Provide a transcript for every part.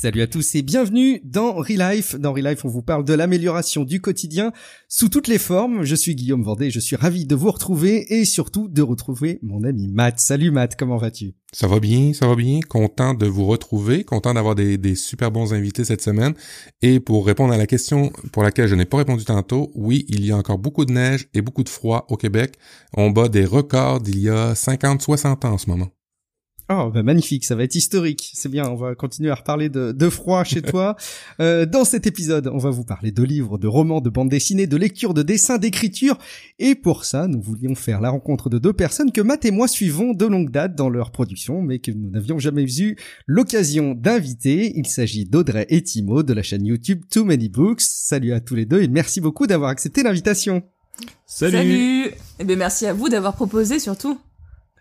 Salut à tous et bienvenue dans Relife. Dans Relife, on vous parle de l'amélioration du quotidien sous toutes les formes. Je suis Guillaume Vendée, je suis ravi de vous retrouver et surtout de retrouver mon ami Matt. Salut Matt, comment vas-tu? Ça va bien, ça va bien. Content de vous retrouver, content d'avoir des, des super bons invités cette semaine. Et pour répondre à la question pour laquelle je n'ai pas répondu tantôt, oui, il y a encore beaucoup de neige et beaucoup de froid au Québec. On bat des records d'il y a 50-60 ans en ce moment. Oh, bah magnifique, ça va être historique. C'est bien, on va continuer à reparler de, de froid chez toi. Euh, dans cet épisode, on va vous parler de livres, de romans, de bandes dessinées, de lecture, de dessins, d'écriture. Et pour ça, nous voulions faire la rencontre de deux personnes que Matt et moi suivons de longue date dans leur production, mais que nous n'avions jamais eu l'occasion d'inviter. Il s'agit d'Audrey et Timo de la chaîne YouTube Too Many Books. Salut à tous les deux et merci beaucoup d'avoir accepté l'invitation. Salut. Salut. Et eh bien merci à vous d'avoir proposé surtout.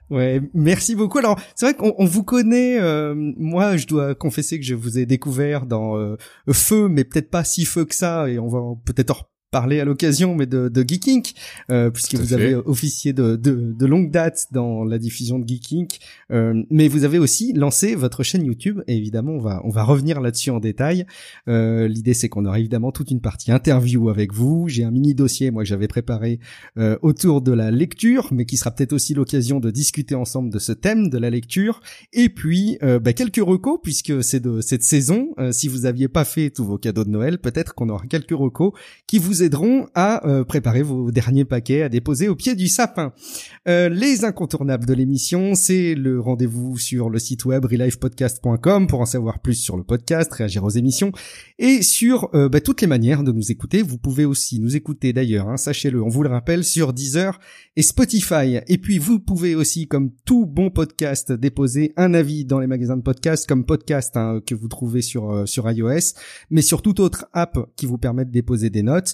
Ouais, merci beaucoup. Alors, c'est vrai qu'on on vous connaît. Euh, moi, je dois confesser que je vous ai découvert dans euh, Feu, mais peut-être pas si feu que ça. Et on va peut-être parler à l'occasion, mais de, de Geek Inc, euh, puisque vous avez officié de, de, de, longue date dans la diffusion de Geek Inc. Euh, mais vous avez aussi lancé votre chaîne YouTube, et évidemment, on va, on va revenir là-dessus en détail. Euh, L'idée, c'est qu'on aura évidemment toute une partie interview avec vous. J'ai un mini dossier, moi, que j'avais préparé euh, autour de la lecture, mais qui sera peut-être aussi l'occasion de discuter ensemble de ce thème de la lecture. Et puis, euh, bah, quelques recos, puisque c'est de cette saison. Euh, si vous aviez pas fait tous vos cadeaux de Noël, peut-être qu'on aura quelques recos qui vous aideront à euh, préparer vos derniers paquets à déposer au pied du sapin. Euh, les incontournables de l'émission, c'est le rendez-vous sur le site web relifepodcast.com pour en savoir plus sur le podcast, réagir aux émissions et sur euh, bah, toutes les manières de nous écouter. Vous pouvez aussi nous écouter d'ailleurs, hein, sachez-le, on vous le rappelle, sur Deezer et Spotify. Et puis vous pouvez aussi, comme tout bon podcast, déposer un avis dans les magasins de podcast comme podcast hein, que vous trouvez sur sur iOS, mais sur toute autre app qui vous permet de déposer des notes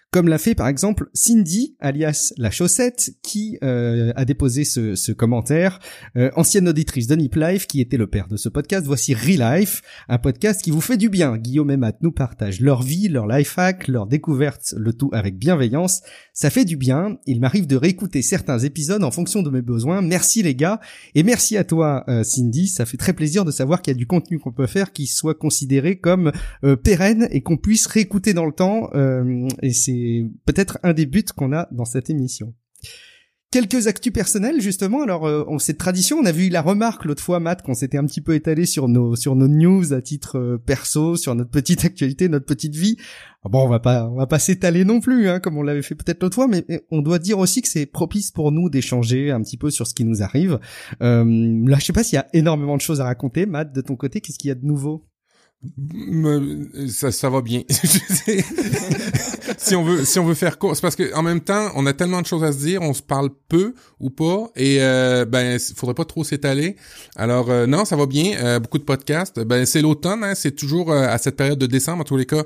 comme l'a fait par exemple Cindy, alias la chaussette, qui euh, a déposé ce, ce commentaire. Euh, ancienne auditrice de Nip Life, qui était le père de ce podcast, voici Relife, un podcast qui vous fait du bien. Guillaume et Matt nous partagent leur vie, leur life hack, leurs découvertes, le tout avec bienveillance. Ça fait du bien. Il m'arrive de réécouter certains épisodes en fonction de mes besoins. Merci les gars. Et merci à toi euh, Cindy. Ça fait très plaisir de savoir qu'il y a du contenu qu'on peut faire qui soit considéré comme pérenne et qu'on puisse réécouter dans le temps. et c'est peut-être un des buts qu'on a dans cette émission. Quelques actus personnels justement. Alors euh, cette tradition, on a vu la remarque l'autre fois Matt qu'on s'était un petit peu étalé sur nos sur nos news à titre euh, perso, sur notre petite actualité, notre petite vie. Ah bon, on va pas on va pas s'étaler non plus hein, comme on l'avait fait peut-être l'autre fois, mais, on doit dire aussi que c'est propice pour nous d'échanger un petit peu sur ce qui nous arrive. Euh, là, je sais pas s'il y a énormément de choses à raconter. Matt, de ton côté, qu'est-ce qu'il y a de nouveau? Ça, ça va bien. si on veut, si on veut faire court, c'est parce que en même temps, on a tellement de choses à se dire, on se parle peu ou pas, et euh, ben, faudrait pas trop s'étaler. Alors euh, non, ça va bien. Euh, beaucoup de podcasts. Ben c'est l'automne, hein, c'est toujours euh, à cette période de décembre en tous les cas.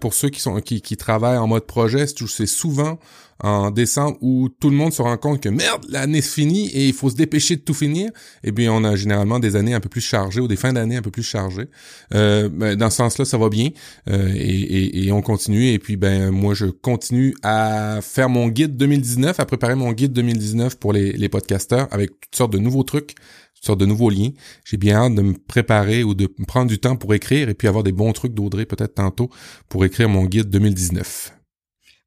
pour ceux qui sont qui, qui travaillent en mode projet, c'est souvent en décembre où tout le monde se rend compte que merde, l'année se finit et il faut se dépêcher de tout finir, eh bien on a généralement des années un peu plus chargées ou des fins d'année un peu plus chargées. Euh, ben, dans ce sens-là, ça va bien euh, et, et, on continue. Et puis ben moi je continue à faire mon guide 2019, à préparer mon guide 2019 pour les, les podcasteurs avec toutes sortes de nouveaux trucs toutes sortes de nouveaux liens. J'ai bien hâte de me préparer ou de prendre du temps pour écrire et puis avoir des bons trucs d'Audrey peut-être tantôt pour écrire mon guide 2019.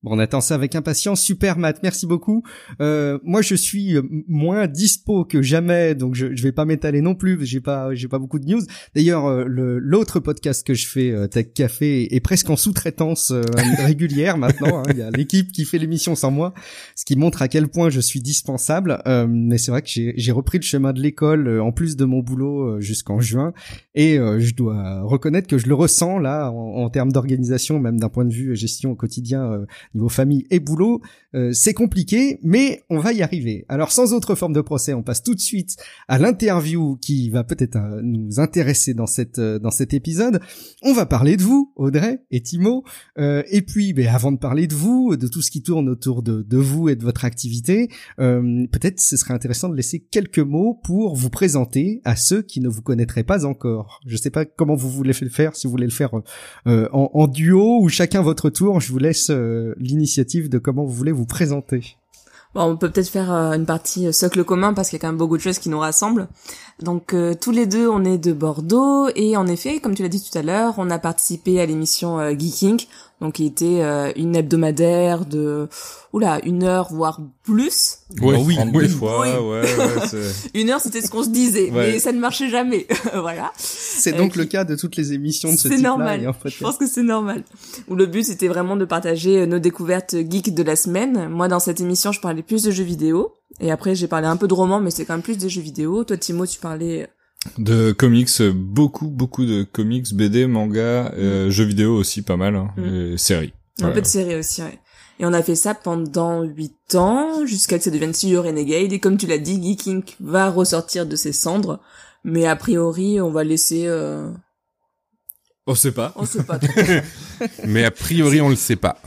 Bon, on attend ça avec impatience. Super, Matt, merci beaucoup. Euh, moi, je suis euh, moins dispo que jamais, donc je, je vais pas m'étaler non plus. J'ai pas, j'ai pas beaucoup de news. D'ailleurs, euh, l'autre podcast que je fais, euh, Tech Café, est presque en sous-traitance régulière maintenant. Hein. Il y a l'équipe qui fait l'émission sans moi, ce qui montre à quel point je suis dispensable. mais c'est vrai que j'ai repris le chemin de l'école en plus de mon boulot jusqu'en juin, et je dois reconnaître que je le ressens là en, en termes d'organisation, même d'un point de vue gestion au quotidien niveau famille et boulot, euh, c'est compliqué, mais on va y arriver. Alors sans autre forme de procès, on passe tout de suite à l'interview qui va peut-être euh, nous intéresser dans cette euh, dans cet épisode. On va parler de vous, Audrey et Timo, et puis, ben, avant de parler de vous, de tout ce qui tourne autour de, de vous et de votre activité, peut-être ce serait intéressant de laisser quelques mots pour vous présenter à ceux qui ne vous connaîtraient pas encore. Je sais pas comment vous voulez le faire, si vous voulez le faire en, en, duo ou chacun votre tour. Je vous laisse l'initiative de comment vous voulez vous présenter. On peut peut-être faire euh, une partie euh, socle commun parce qu'il y a quand même beaucoup de choses qui nous rassemblent. Donc euh, tous les deux, on est de Bordeaux et en effet, comme tu l'as dit tout à l'heure, on a participé à l'émission Geeking, donc qui était une hebdomadaire de oula une heure voire plus. Oui, oui, oui. fois, ouais, ouais une heure, c'était ce qu'on se disait, mais ça ne marchait jamais. voilà. C'est donc le cas de toutes les émissions de ce type-là. C'est normal. Je pense que c'est normal. Où le but c'était vraiment de partager nos découvertes geeks de la semaine. Moi, dans cette émission, je parlais plus de jeux vidéo. Et après, j'ai parlé un peu de romans, mais c'est quand même plus des jeux vidéo. Toi, Timo, tu parlais de comics, beaucoup, beaucoup de comics, BD, manga, euh, mm. jeux vidéo aussi pas mal, hein, mm. et séries. Un peu de séries aussi, ouais. Et on a fait ça pendant 8 ans, jusqu'à que ça devienne CEO Renegade. Et comme tu l'as dit, Geeking va ressortir de ses cendres. Mais a priori, on va laisser... Euh... On sait pas. On sait pas. mais a priori, on le sait pas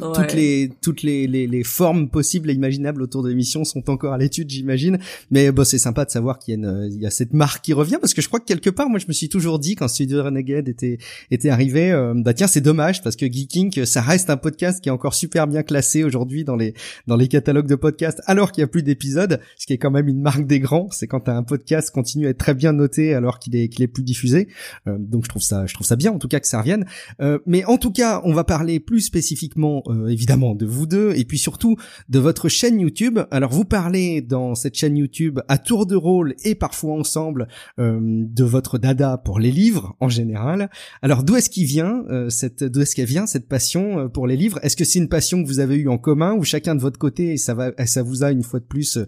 toutes les toutes les, les, les, formes possibles et imaginables autour de l'émission sont encore à l'étude, j'imagine. Mais bon, c'est sympa de savoir qu'il y a une, il y a cette marque qui revient parce que je crois que quelque part, moi, je me suis toujours dit quand Studio Renegade était était arrivé, euh, bah tiens, c'est dommage parce que Geeking, ça reste un podcast qui est encore super bien classé aujourd'hui dans les dans les catalogues de podcasts, alors qu'il y a plus d'épisodes, ce qui est quand même une marque des grands. C'est quand un podcast continue à être très bien noté alors qu'il est qu'il est plus diffusé. Euh, donc je trouve ça je trouve ça bien en tout cas que ça revienne. Euh, mais en tout cas, on va parler plus spécifiquement euh, évidemment de vous deux et puis surtout de votre chaîne YouTube. Alors vous parlez dans cette chaîne YouTube à tour de rôle et parfois ensemble euh, de votre dada pour les livres en général. Alors d'où est-ce qu'il vient euh, cette d'où est-ce qu'elle vient cette passion pour les livres? Est-ce que c'est une passion que vous avez eue en commun ou chacun de votre côté et ça va ça vous a une fois de plus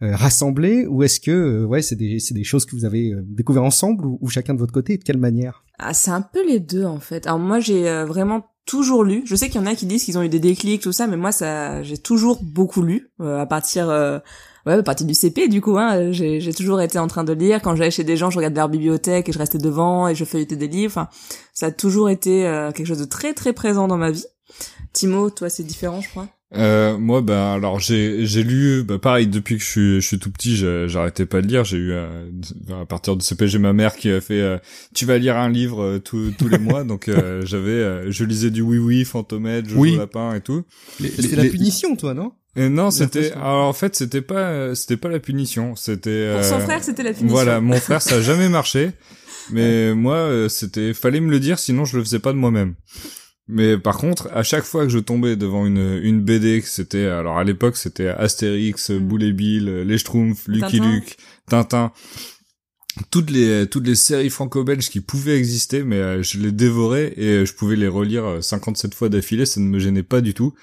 rassemblé? Ou est-ce que ouais c'est des c'est des choses que vous avez découvert ensemble ou, ou, chacun de votre côté? Et de quelle manière? Ah, c'est un peu les deux en fait. Alors moi j'ai vraiment toujours lu. Je sais qu'il y en a qui disent qu'ils ont eu des déclics, tout ça, mais moi, ça, j'ai toujours beaucoup lu euh, à partir, euh, ouais, à partir du CP, du coup. Hein, j'ai, j'ai toujours été en train de lire. Quand j'allais chez des gens, je regardais leur bibliothèque et je restais devant et je feuilletais des livres. Enfin, ça a toujours été euh, quelque chose de très très présent dans ma vie. Timo, toi, c'est différent, je crois. Euh, moi, ben alors j'ai j'ai lu, bah, pareil depuis que je suis je suis tout petit, j'arrêtais pas de lire. J'ai eu euh, à partir de CP, j'ai ma mère qui a fait, euh, tu vas lire un livre euh, tous tous les mois, donc j'avais, je lisais du oui oui, Fantomètre, Jojo oui. lapin et tout. C'était la punition, toi, non? Et non, c'était alors en fait c'était pas c'était pas la punition, c'était pour son frère c'était la punition. Voilà, mon frère ça a jamais marché, mais moi c'était fallait me le dire sinon je le faisais pas de moi-même. Mais par contre, à chaque fois que je tombais devant une, une BD, c'était alors à l'époque c'était Astérix, mm. Boule et Bill, Les Schtroumpfs, Lucky Luke, Tintin, toutes les toutes les séries franco-belges qui pouvaient exister, mais euh, je les dévorais et je pouvais les relire 57 euh, fois d'affilée, ça ne me gênait pas du tout.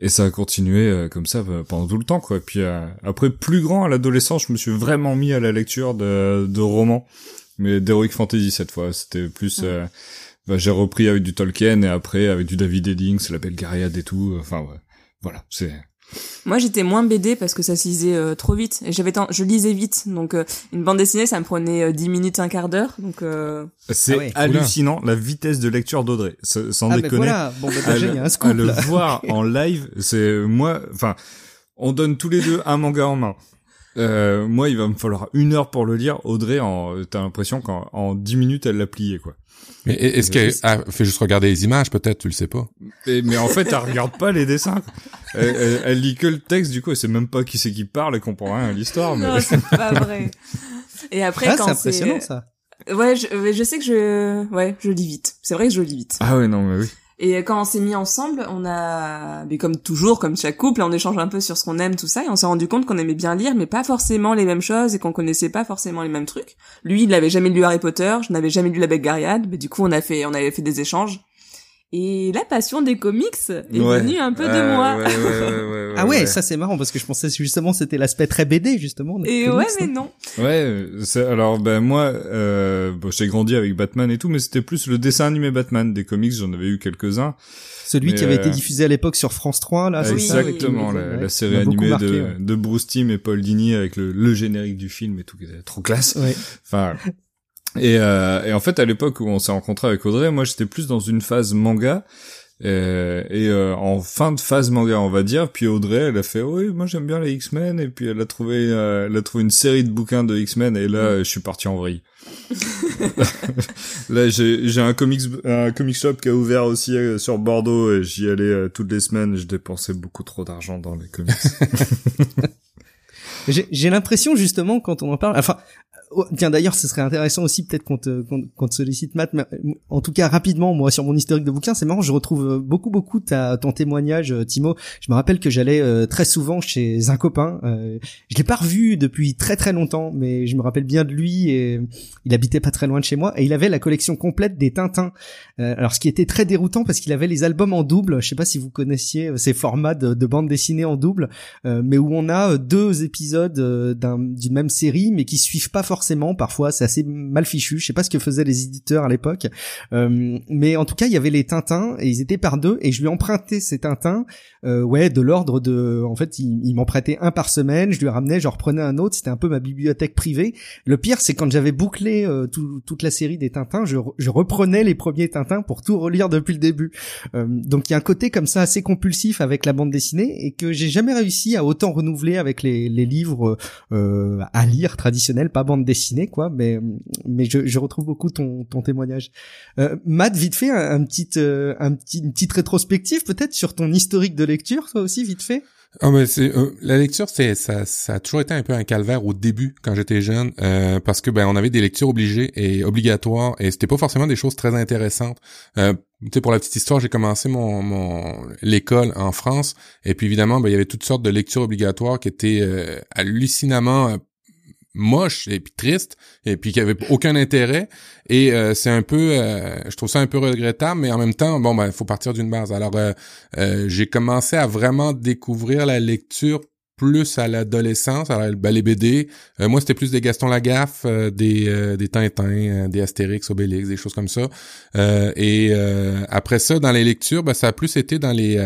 Et ça a continué euh, comme ça pendant tout le temps, quoi. Puis après, plus grand, à l'adolescence, je me suis vraiment mis à la lecture de, de romans, mais d'heroic fantasy cette fois. C'était plus mm. Bah, j'ai repris avec du Tolkien et après avec du David Eddings, la Belgariade et tout. Enfin ouais, voilà, c'est. Moi, j'étais moins BD parce que ça se lisait euh, trop vite et j'avais je lisais vite. Donc euh, une bande dessinée, ça me prenait 10 euh, minutes, un quart d'heure. Donc c'est ah hallucinant la vitesse de lecture d'Audrey. Sans ah, déconner. voilà. Bon, bah, a un scoop, le voir en live, c'est moi. Enfin, on donne tous les deux un manga en main. moi, il va me falloir une heure pour le lire. Audrey, en, t'as l'impression qu'en 10 minutes, elle l'a plié, quoi. Mais est-ce qu'elle a fait juste regarder les images, peut-être, tu le sais pas? Mais en fait, elle regarde pas les dessins. Elle, elle, lit que le texte, du coup, elle sait même pas qui c'est qui parle, elle comprend rien à l'histoire. Mais... Non, c'est pas vrai. Et après, ah, quand c'est impressionnant ça. Ouais, je, je sais que je, ouais, je lis vite. C'est vrai que je lis vite. Ah ouais, non, mais oui. Et quand on s'est mis ensemble, on a, mais comme toujours, comme chaque couple, on échange un peu sur ce qu'on aime, tout ça, et on s'est rendu compte qu'on aimait bien lire, mais pas forcément les mêmes choses et qu'on connaissait pas forcément les mêmes trucs. Lui, il n'avait jamais lu Harry Potter, je n'avais jamais lu La Belgariade, mais du coup, on a fait, on avait fait des échanges. Et la passion des comics est venue un peu de moi. ah ouais, ça c'est marrant parce que je pensais justement c'était l'aspect très BD justement. Et ouais, mais non. Ouais, alors ben moi, euh, bon, j'ai grandi avec Batman et tout, mais c'était plus le dessin animé Batman des comics. J'en avais eu quelques uns. Celui qui avait été euh, diffusé à l'époque sur France 3, là, c'est ça Exactement, la, série animée de, de Bruce Timm et Paul Dini avec le, le générique du film et tout, qui était trop classe. Enfin, et, euh, et, en fait, à l'époque où on s'est rencontré avec Audrey, moi j'étais plus dans une phase manga. Et, et euh, en fin de phase manga, on va dire, puis Audrey, elle a fait oui, moi j'aime bien les X-Men, et puis elle a trouvé, euh, elle a trouvé une série de bouquins de X-Men, et là, je suis parti en vrille. là, j'ai un comics un comic shop qui a ouvert aussi euh, sur Bordeaux, et j'y allais euh, toutes les semaines. Je dépensais beaucoup trop d'argent dans les comics. J'ai j'ai l'impression justement quand on en parle, enfin Oh, tiens d'ailleurs ce serait intéressant aussi peut-être qu'on te, qu'on, te sollicite Matt mais en tout cas rapidement moi sur mon historique de bouquins c'est marrant je retrouve euh, beaucoup beaucoup ta, ton témoignage euh, Timo. Je me rappelle que j'allais euh, très souvent chez un copain je l'ai pas revu depuis très très longtemps mais je me rappelle bien de lui et il habitait pas très loin de chez moi et il avait la collection complète des Tintins. Alors ce qui était très déroutant parce qu'il avait les albums en double. Je sais pas si vous connaissiez ces formats de, de bande dessinée en double mais où on a deux épisodes d'un, d'une même série mais qui suivent pas forcément forcément. Parfois, c'est assez mal fichu. Je sais pas ce que faisaient les éditeurs à l'époque, euh, mais en tout cas, il y avait les Tintins et ils étaient par deux. Et je lui empruntais ces Tintins, euh, ouais, de l'ordre de. En fait, il, m'en prêtait un par semaine. Je lui ramenais, je reprenais un autre. C'était un peu ma bibliothèque privée. Le pire, c'est quand j'avais bouclé euh, toute la série des Tintins, je, reprenais les premiers Tintins pour tout relire depuis le début. Euh, donc il y a un côté comme ça assez compulsif avec la bande dessinée et que j'ai jamais réussi à autant renouveler avec les, les livres à lire traditionnels, pas bande dessiné quoi mais mais je, je retrouve beaucoup ton ton témoignage euh, Matt vite fait un, petit euh, un petit une petite rétrospective peut-être sur ton historique de lecture toi aussi vite fait? Ah mais c'est euh, la lecture c'est ça ça a toujours été un peu un calvaire au début quand j'étais jeune euh, parce que ben on avait des lectures obligées et obligatoires et c'était pas forcément des choses très intéressantes. Euh, tu sais pour la petite histoire, j'ai commencé mon, mon l'école en France et puis évidemment ben il y avait toutes sortes de lectures obligatoires qui étaient euh, hallucinamment moche et puis triste et puis qui avait aucun intérêt. Et euh, c'est un peu euh, je trouve ça un peu regrettable mais en même temps bon ben faut partir d'une base. Alors euh, j'ai commencé à vraiment découvrir la lecture plus à l'adolescence, alors ben, les BD, euh, moi c'était plus des Gaston Lagaffe, euh, des euh, des Tintins, des Astérix, Obélix, des choses comme ça. et après ça, dans les lectures, ben, ça a plus été dans les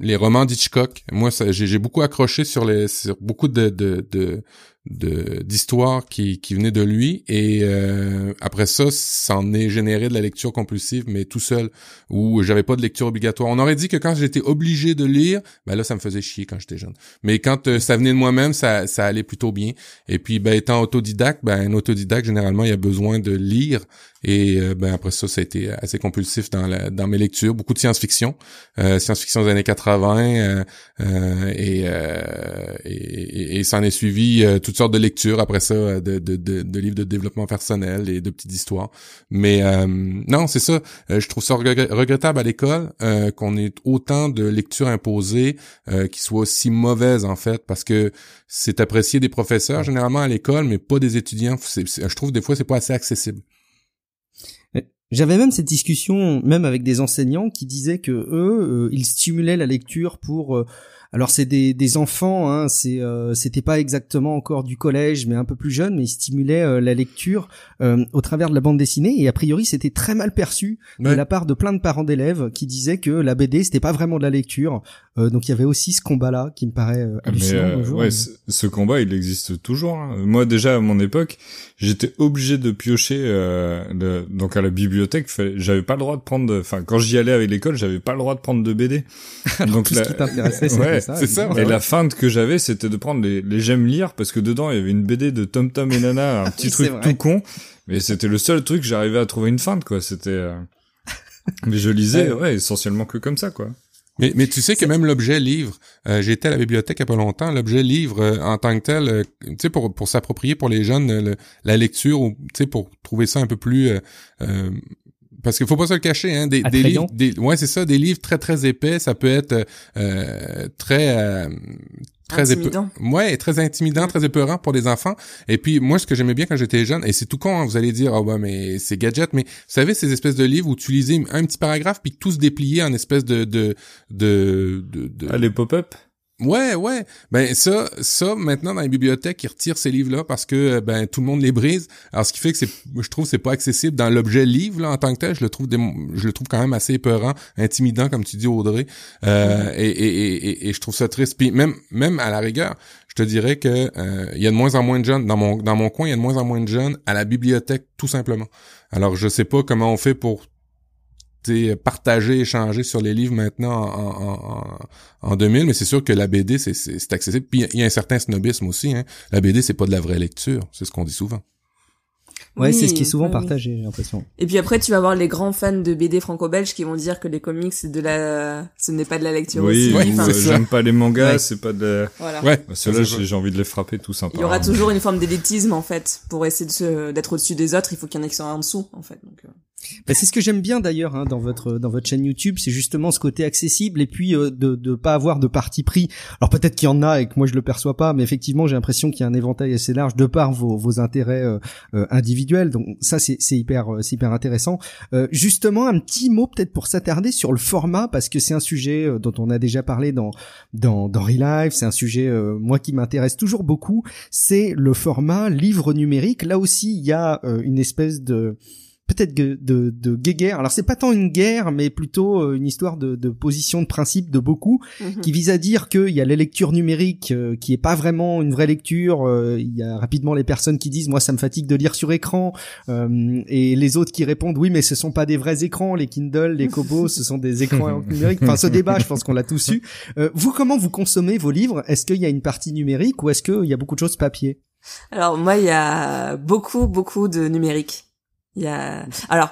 les romans d'Hitchcock. Moi, j'ai beaucoup accroché sur les sur beaucoup de, de d'histoires qui, qui venaient de lui. Et euh, après ça ça en est généré de la lecture compulsive mais tout seul où j'avais pas de lecture obligatoire. On aurait dit que quand j'étais obligé de lire ben là ça me faisait chier quand j'étais jeune. Mais quand euh, ça venait de moi-même ça, allait plutôt bien. Et puis ben étant autodidacte ben un autodidacte généralement il a besoin de lire et euh, ben après ça, ça a été assez compulsif dans, la, dans mes lectures. Beaucoup de science-fiction, euh, science-fiction des années 80, euh, euh, et, et, et, ça en est suivi toutes sortes de lectures après ça, de, de, de, de, livres de développement personnel et de petites histoires. Mais non, c'est ça. je trouve ça regrettable à l'école qu'on ait autant de lectures imposées qui soient aussi mauvaises en fait, parce que c'est apprécié des professeurs généralement à l'école, mais pas des étudiants. je trouve des fois c'est pas assez accessible. J'avais même cette discussion, même avec des enseignants qui disaient que eux, euh, ils stimulaient la lecture pour euh, alors c'est des, des enfants, hein, c'est euh, c'était pas exactement encore du collège, mais un peu plus jeune, mais ils stimulaient euh, la lecture euh, au travers de la bande dessinée. Et a priori, c'était très mal perçu de la part de plein de parents d'élèves qui disaient que la BD c'était pas vraiment de la lecture. Donc il y avait aussi ce combat-là qui me paraît hallucinant. ouais, ce combat il existe toujours. Hein. Moi déjà à mon époque, j'étais obligé de piocher le, donc à la bibliothèque. J'avais pas le droit de prendre. Enfin quand j'y allais avec l'école, j'avais pas le droit de prendre de BD. donc tout ce qui t'intéressait, ouais, c'est ça. Et la feinte que j'avais, c'était de prendre les, les j'aime lire parce que dedans il y avait une BD de Tom Tom et Nana, un petit truc tout con. Mais c'était le seul truc j'arrivais à trouver une feinte, quoi. C'était. Euh, mais je lisais, ouais, essentiellement que comme ça, quoi. Mais, mais tu sais que même l'objet livre, euh, j'étais à la bibliothèque il y a pas longtemps, l'objet livre euh, en tant que tel, tu sais pour pour s'approprier pour les jeunes la lecture ou tu sais pour trouver ça un peu plus parce qu'il faut pas se le cacher, hein, des, des livres, des, ouais c'est ça, des livres très très épais, ça peut être euh, très euh, très intimidant. Ouais, très intimidant, très épeurant pour les enfants. Et puis moi, ce que j'aimais bien quand j'étais jeune, et c'est tout con, hein, vous allez dire, oh bah mais c'est gadget, mais vous savez ces espèces de livres où tu lisais un petit paragraphe puis tout se dépliait en espèce de de de, de, de... Ah, les pop-up? Ouais, ouais. Ben ça, ça maintenant dans les bibliothèques, ils retirent ces livres-là parce que ben tout le monde les brise. Alors ce qui fait que c'est, je trouve, c'est pas accessible dans l'objet livre là en tant que tel. Je le trouve, je le trouve quand même assez épeurant, intimidant comme tu dis Audrey. Euh, et, et, et, et, je trouve ça triste. Puis même, même à la rigueur, je te dirais que euh, il y a de moins en moins de jeunes dans mon dans mon coin, il y a de moins en moins de jeunes à la bibliothèque tout simplement. Alors je sais pas comment on fait pour partager, échanger sur les livres maintenant en, en, en, en 2000, mais c'est sûr que la BD, c'est, c'est, c'est accessible. Puis il y a un certain snobisme aussi. Hein. La BD, c'est pas de la vraie lecture, c'est ce qu'on dit souvent. Ouais, c'est ce qui est Oui, souvent oui. partagé, j'ai l'impression. Et puis après, tu vas voir les grands fans de BD franco-belge qui vont dire que les comics, c'est de la, ce n'est pas de la lecture Oui, aussi. ouais, ou, Enfin, euh, j'aime pas les mangas, Ouais. c'est pas de... voilà. Ouais. Bah, Ceux-là, C'est j'ai envie de les frapper tout simplement. Il y aura toujours une forme d'élitisme en fait pour essayer de se d'être au-dessus des autres. Il faut qu'il y en ait qui sont en dessous en fait. Donc, Bah, c'est ce que j'aime bien d'ailleurs hein, dans votre dans votre chaîne YouTube, c'est justement ce côté accessible et puis euh, de de pas avoir de parti pris. Alors peut-être qu'il y en a et que moi je le perçois pas, mais effectivement j'ai l'impression qu'il y a un éventail assez large de par vos vos intérêts euh, euh, individuels. Donc ça c'est c'est hyper euh, c'est hyper intéressant. Euh, justement un petit mot peut-être pour s'attarder sur le format parce que c'est un sujet euh, dont on a déjà parlé dans dans dans Relive, c'est un sujet moi qui m'intéresse toujours beaucoup, c'est le format livre numérique. Là aussi il y a une espèce de peut-être de, de, de guéguerre. Alors c'est pas tant une guerre, mais plutôt euh, une histoire de, de position de principe de beaucoup, mhm. qui vise à dire qu'il y a la lecture numérique euh, qui est pas vraiment une vraie lecture. euh, Il y a rapidement les personnes qui disent moi ça me fatigue de lire sur écran, euh, et les autres qui répondent oui mais ce sont pas des vrais écrans, les Kindle, les Kobo, ce sont des écrans numériques. Enfin ce débat, je pense qu'on l'a tous eu. Euh, vous comment vous consommez vos livres? Est-ce qu'il y a une partie numérique ou est-ce qu'il y a beaucoup de choses papier? Alors moi, il y a beaucoup beaucoup de numérique. Il y a alors.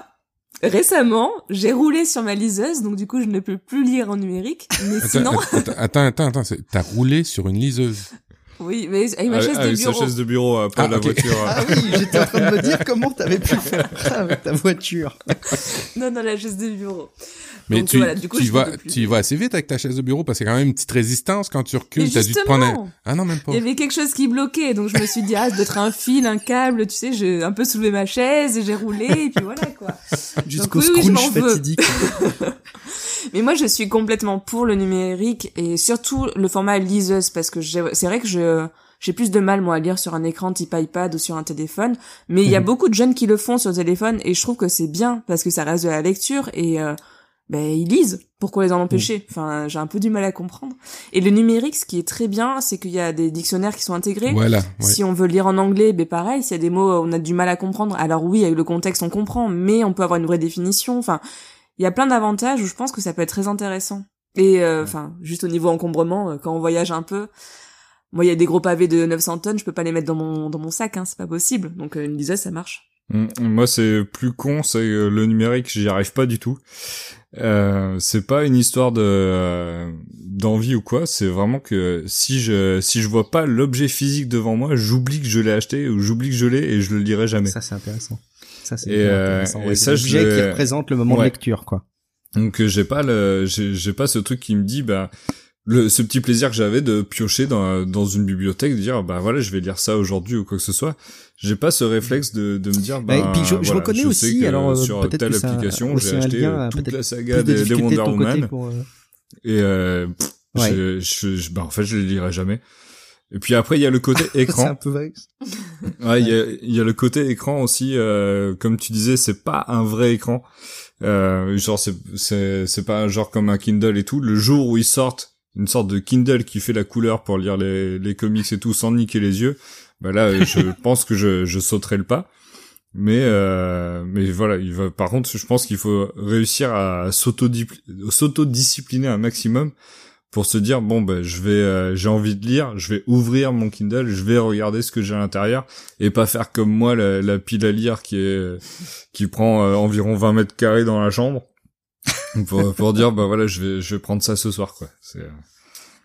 Récemment, j'ai roulé sur ma liseuse, donc du coup, je ne peux plus lire en numérique. Mais Attends, sinon, attends, attends, attends, t'as roulé sur une liseuse. oui, mais avec ma Avec- chaise de avec bureau. sa chaise de bureau, euh, pas Ah, la voiture. euh. Ah oui, j'étais en train de me dire comment t'avais pu faire ça avec ta voiture. Non, non, la chaise de bureau. Mais Donc, tu, voilà, du coup, tu, vas, tu y vas assez vite avec ta chaise de bureau parce qu'il y a quand même une petite résistance quand tu recules. T'as dû te prendre un... Ah non, même pas. il y avait quelque chose qui bloquait, donc je me suis dit ah, d'être un fil, un câble, tu sais, j'ai un peu soulevé ma chaise et j'ai roulé et puis voilà quoi. Jusqu'au oui, oui, je scrunch m'en veux. fatidique. Mais moi, je suis complètement pour le numérique et surtout le format liseuse parce que j'ai- c'est vrai que je j'ai plus de mal moi à lire sur un écran type iPad ou sur un téléphone, mais il y a Mhm. beaucoup de jeunes qui le font sur le téléphone et je trouve que c'est bien parce que ça reste de la lecture et euh, ben ils lisent. Pourquoi les en empêcher Enfin, j'ai un peu du mal à comprendre. Et le numérique, ce qui est très bien, c'est qu'il y a des dictionnaires qui sont intégrés. Voilà, ouais. Si on veut lire en anglais, ben pareil, s'il y a des mots euh, on a du mal à comprendre, alors oui, avec le contexte on comprend, mais on peut avoir une vraie définition. Enfin, il y a plein d'avantages où je pense que ça peut être très intéressant. Et euh, enfin, juste au niveau encombrement, euh, quand on voyage un peu, moi il y a des gros pavés de 900 tonnes, je peux pas les mettre dans mon dans mon sac, hein, c'est pas possible. Donc euh, une liseuse ça marche. Mm, Moi, c'est plus con, c'est le numérique, j'y arrive pas du tout. Euh, c'est pas une histoire de euh, d'envie ou quoi. C'est vraiment que si je si je vois pas l'objet physique devant moi, j'oublie que je l'ai acheté ou j'oublie que je l'ai et je le lirai jamais. Ça c'est intéressant. Ça c'est euh, intéressant. et ouais. ça, je l'objet l'ai- qui représente le moment de Ouais. lecture quoi. Donc euh, j'ai pas le j'ai pas ce truc qui me dit bah le ce petit plaisir que j'avais de piocher dans dans une bibliothèque de dire bah voilà je vais lire ça aujourd'hui ou quoi que ce soit j'ai pas ce réflexe de de me dire bah, Bah, et puis je- je reconnais sais aussi, que alors, euh, sur peut-être telle application j'ai acheté lien, euh, toute la saga des, des difficultés de Wonder Woman pour. euh, et euh, pff, Ouais. je, je, je- bah en fait je les lirai jamais et puis après il y a le côté C'est écran un peu vrai. Ouais, il y a, il y a le côté écran aussi, euh, comme tu disais, c'est pas un vrai écran. Euh, genre c'est c'est c'est pas un genre comme un Kindle et tout. Le jour où ils sortent une sorte de Kindle qui fait la couleur pour lire les les comics et tout sans niquer les yeux, bah là euh, je pense que je je sauterai le pas. Mais euh, mais voilà, il va. Par contre, je pense qu'il faut réussir à s'auto-discipliner un maximum pour se dire bon ben je vais euh, j'ai envie de lire, je vais ouvrir mon Kindle, je vais regarder ce que j'ai à l'intérieur et pas faire comme moi la, la pile à lire qui est qui prend euh, environ 20 mètres carrés dans la chambre pour pour dire bah voilà je vais je vais prendre ça ce soir quoi. C'est euh,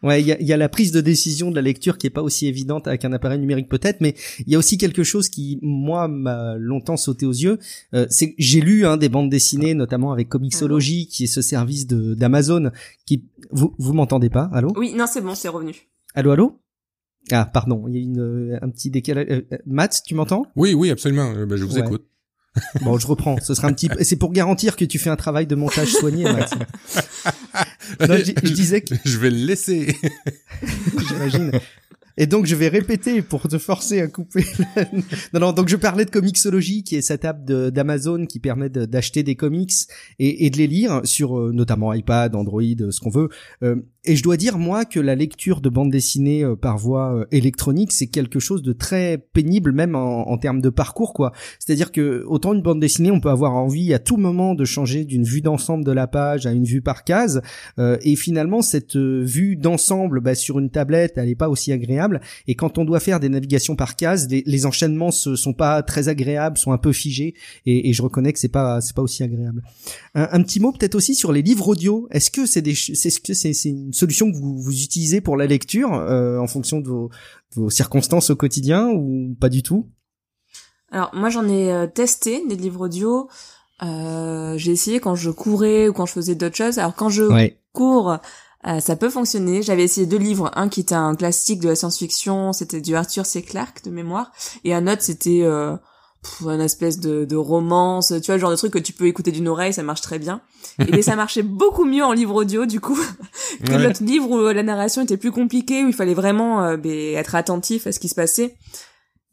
Ouais, il y a, il y a la prise de décision de la lecture qui est pas aussi évidente avec un appareil numérique peut-être, mais il y a aussi quelque chose qui moi m'a longtemps sauté aux yeux. Euh, c'est que j'ai lu hein, des bandes dessinées, notamment avec Comixology, qui est ce service de d'Amazon. Qui vous vous m'entendez pas? Allô? Oui, non, c'est bon, c'est revenu. Allô allô? Ah pardon, il y a une euh, un petit décalage. Euh, euh, Matt, tu m'entends? Oui, oui, absolument. Euh, ben, je vous Ouais. écoute. Bon, je reprends. Ce sera un petit. C'est pour garantir que tu fais un travail de montage soigné, Matt. Non, je, je disais que Je vais le laisser. j'imagine. Et donc je vais répéter pour te forcer à couper. non, non. Donc je parlais de Comixology, qui est cette app d'Amazon qui permet d'acheter des comics et, de les lire sur euh, notamment iPad, Android, ce qu'on veut. Euh, et je dois dire moi que la lecture de bande dessinée euh, par voie euh, électronique c'est quelque chose de très pénible même en, termes de parcours quoi. C'est-à-dire que autant une bande dessinée on peut avoir envie à tout moment de changer d'une vue d'ensemble de la page à une vue par case euh, et finalement cette vue d'ensemble bah, sur une tablette elle est pas aussi agréable et quand on doit faire des navigations par case les, les enchaînements se, sont pas très agréables sont un peu figés et, et je reconnais que c'est pas c'est pas aussi agréable. Un, un petit mot peut-être aussi sur les livres audio. Est-ce que c'est des c'est ce que c'est une solution que vous, vous utilisez pour la lecture euh, en fonction de vos, vos, circonstances au quotidien ou pas du tout? Alors moi j'en ai euh, testé des livres audio. Euh, j'ai essayé quand je courais ou quand je faisais d'autres choses. Alors quand je cours, euh, ça peut fonctionner. J'avais essayé deux livres, un qui était un classique de la science-fiction, c'était du Arthur C. Clarke de mémoire, et un autre c'était euh, un espèce de, de romance, tu vois, le genre de truc que tu peux écouter d'une oreille, ça marche très bien. Et ça marchait beaucoup mieux en livre audio, du coup, que l'autre livre où la narration était plus compliquée, où il fallait vraiment euh, ben, être attentif à ce qui se passait.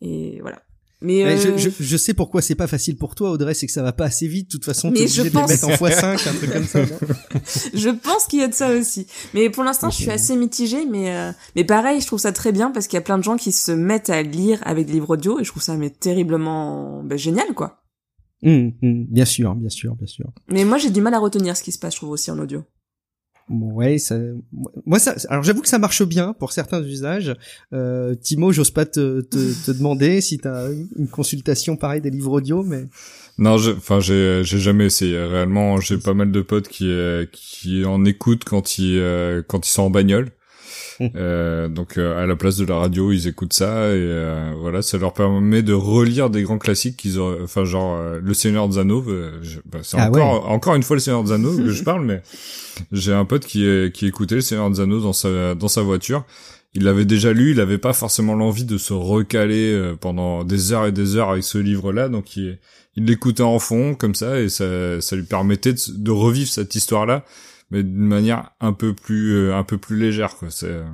Et voilà. Mais euh... je, je, sais pourquoi c'est pas facile pour toi, Audrey, c'est que ça va pas assez vite. De toute façon, tu es obligé de les mettre en x5, un truc comme ça. je pense qu'il y a de ça aussi. Mais pour l'instant, je suis assez mitigée. Mais euh... mais pareil, je trouve ça très bien parce qu'il y a plein de gens qui se mettent à lire avec des livres audio et je trouve ça mais terriblement ben, génial, quoi. Mmh, mmh, bien sûr, bien sûr, bien sûr. Mais moi, j'ai du mal à retenir ce qui se passe, je trouve aussi en audio. Ouais, ça, moi ça. Alors j'avoue que ça marche bien pour certains usages. Euh, Timo, j'ose pas te, te, te demander si t'as une consultation pareille des livres audio, mais. Non, enfin j'ai j'ai jamais essayé. Réellement, j'ai pas mal de potes qui euh, qui en écoutent quand ils euh, quand ils sont en bagnole. Euh, donc euh, à la place de la radio, ils écoutent ça et euh, voilà, ça leur permet de relire des grands classiques qu'ils auraient, enfin genre Le Seigneur des Anneaux. Bah, c'est ah encore encore une fois Le Seigneur des Anneaux que je parle, mais j'ai un pote qui qui écoutait Le Seigneur des Anneaux dans sa dans sa voiture. Il l'avait déjà lu, il avait pas forcément l'envie de se recaler pendant des heures et des heures avec ce livre-là, donc il il l'écoutait en fond comme ça et ça ça lui permettait de, de revivre cette histoire-là mais d'une manière un peu plus euh, un peu plus légère quoi. C'est euh,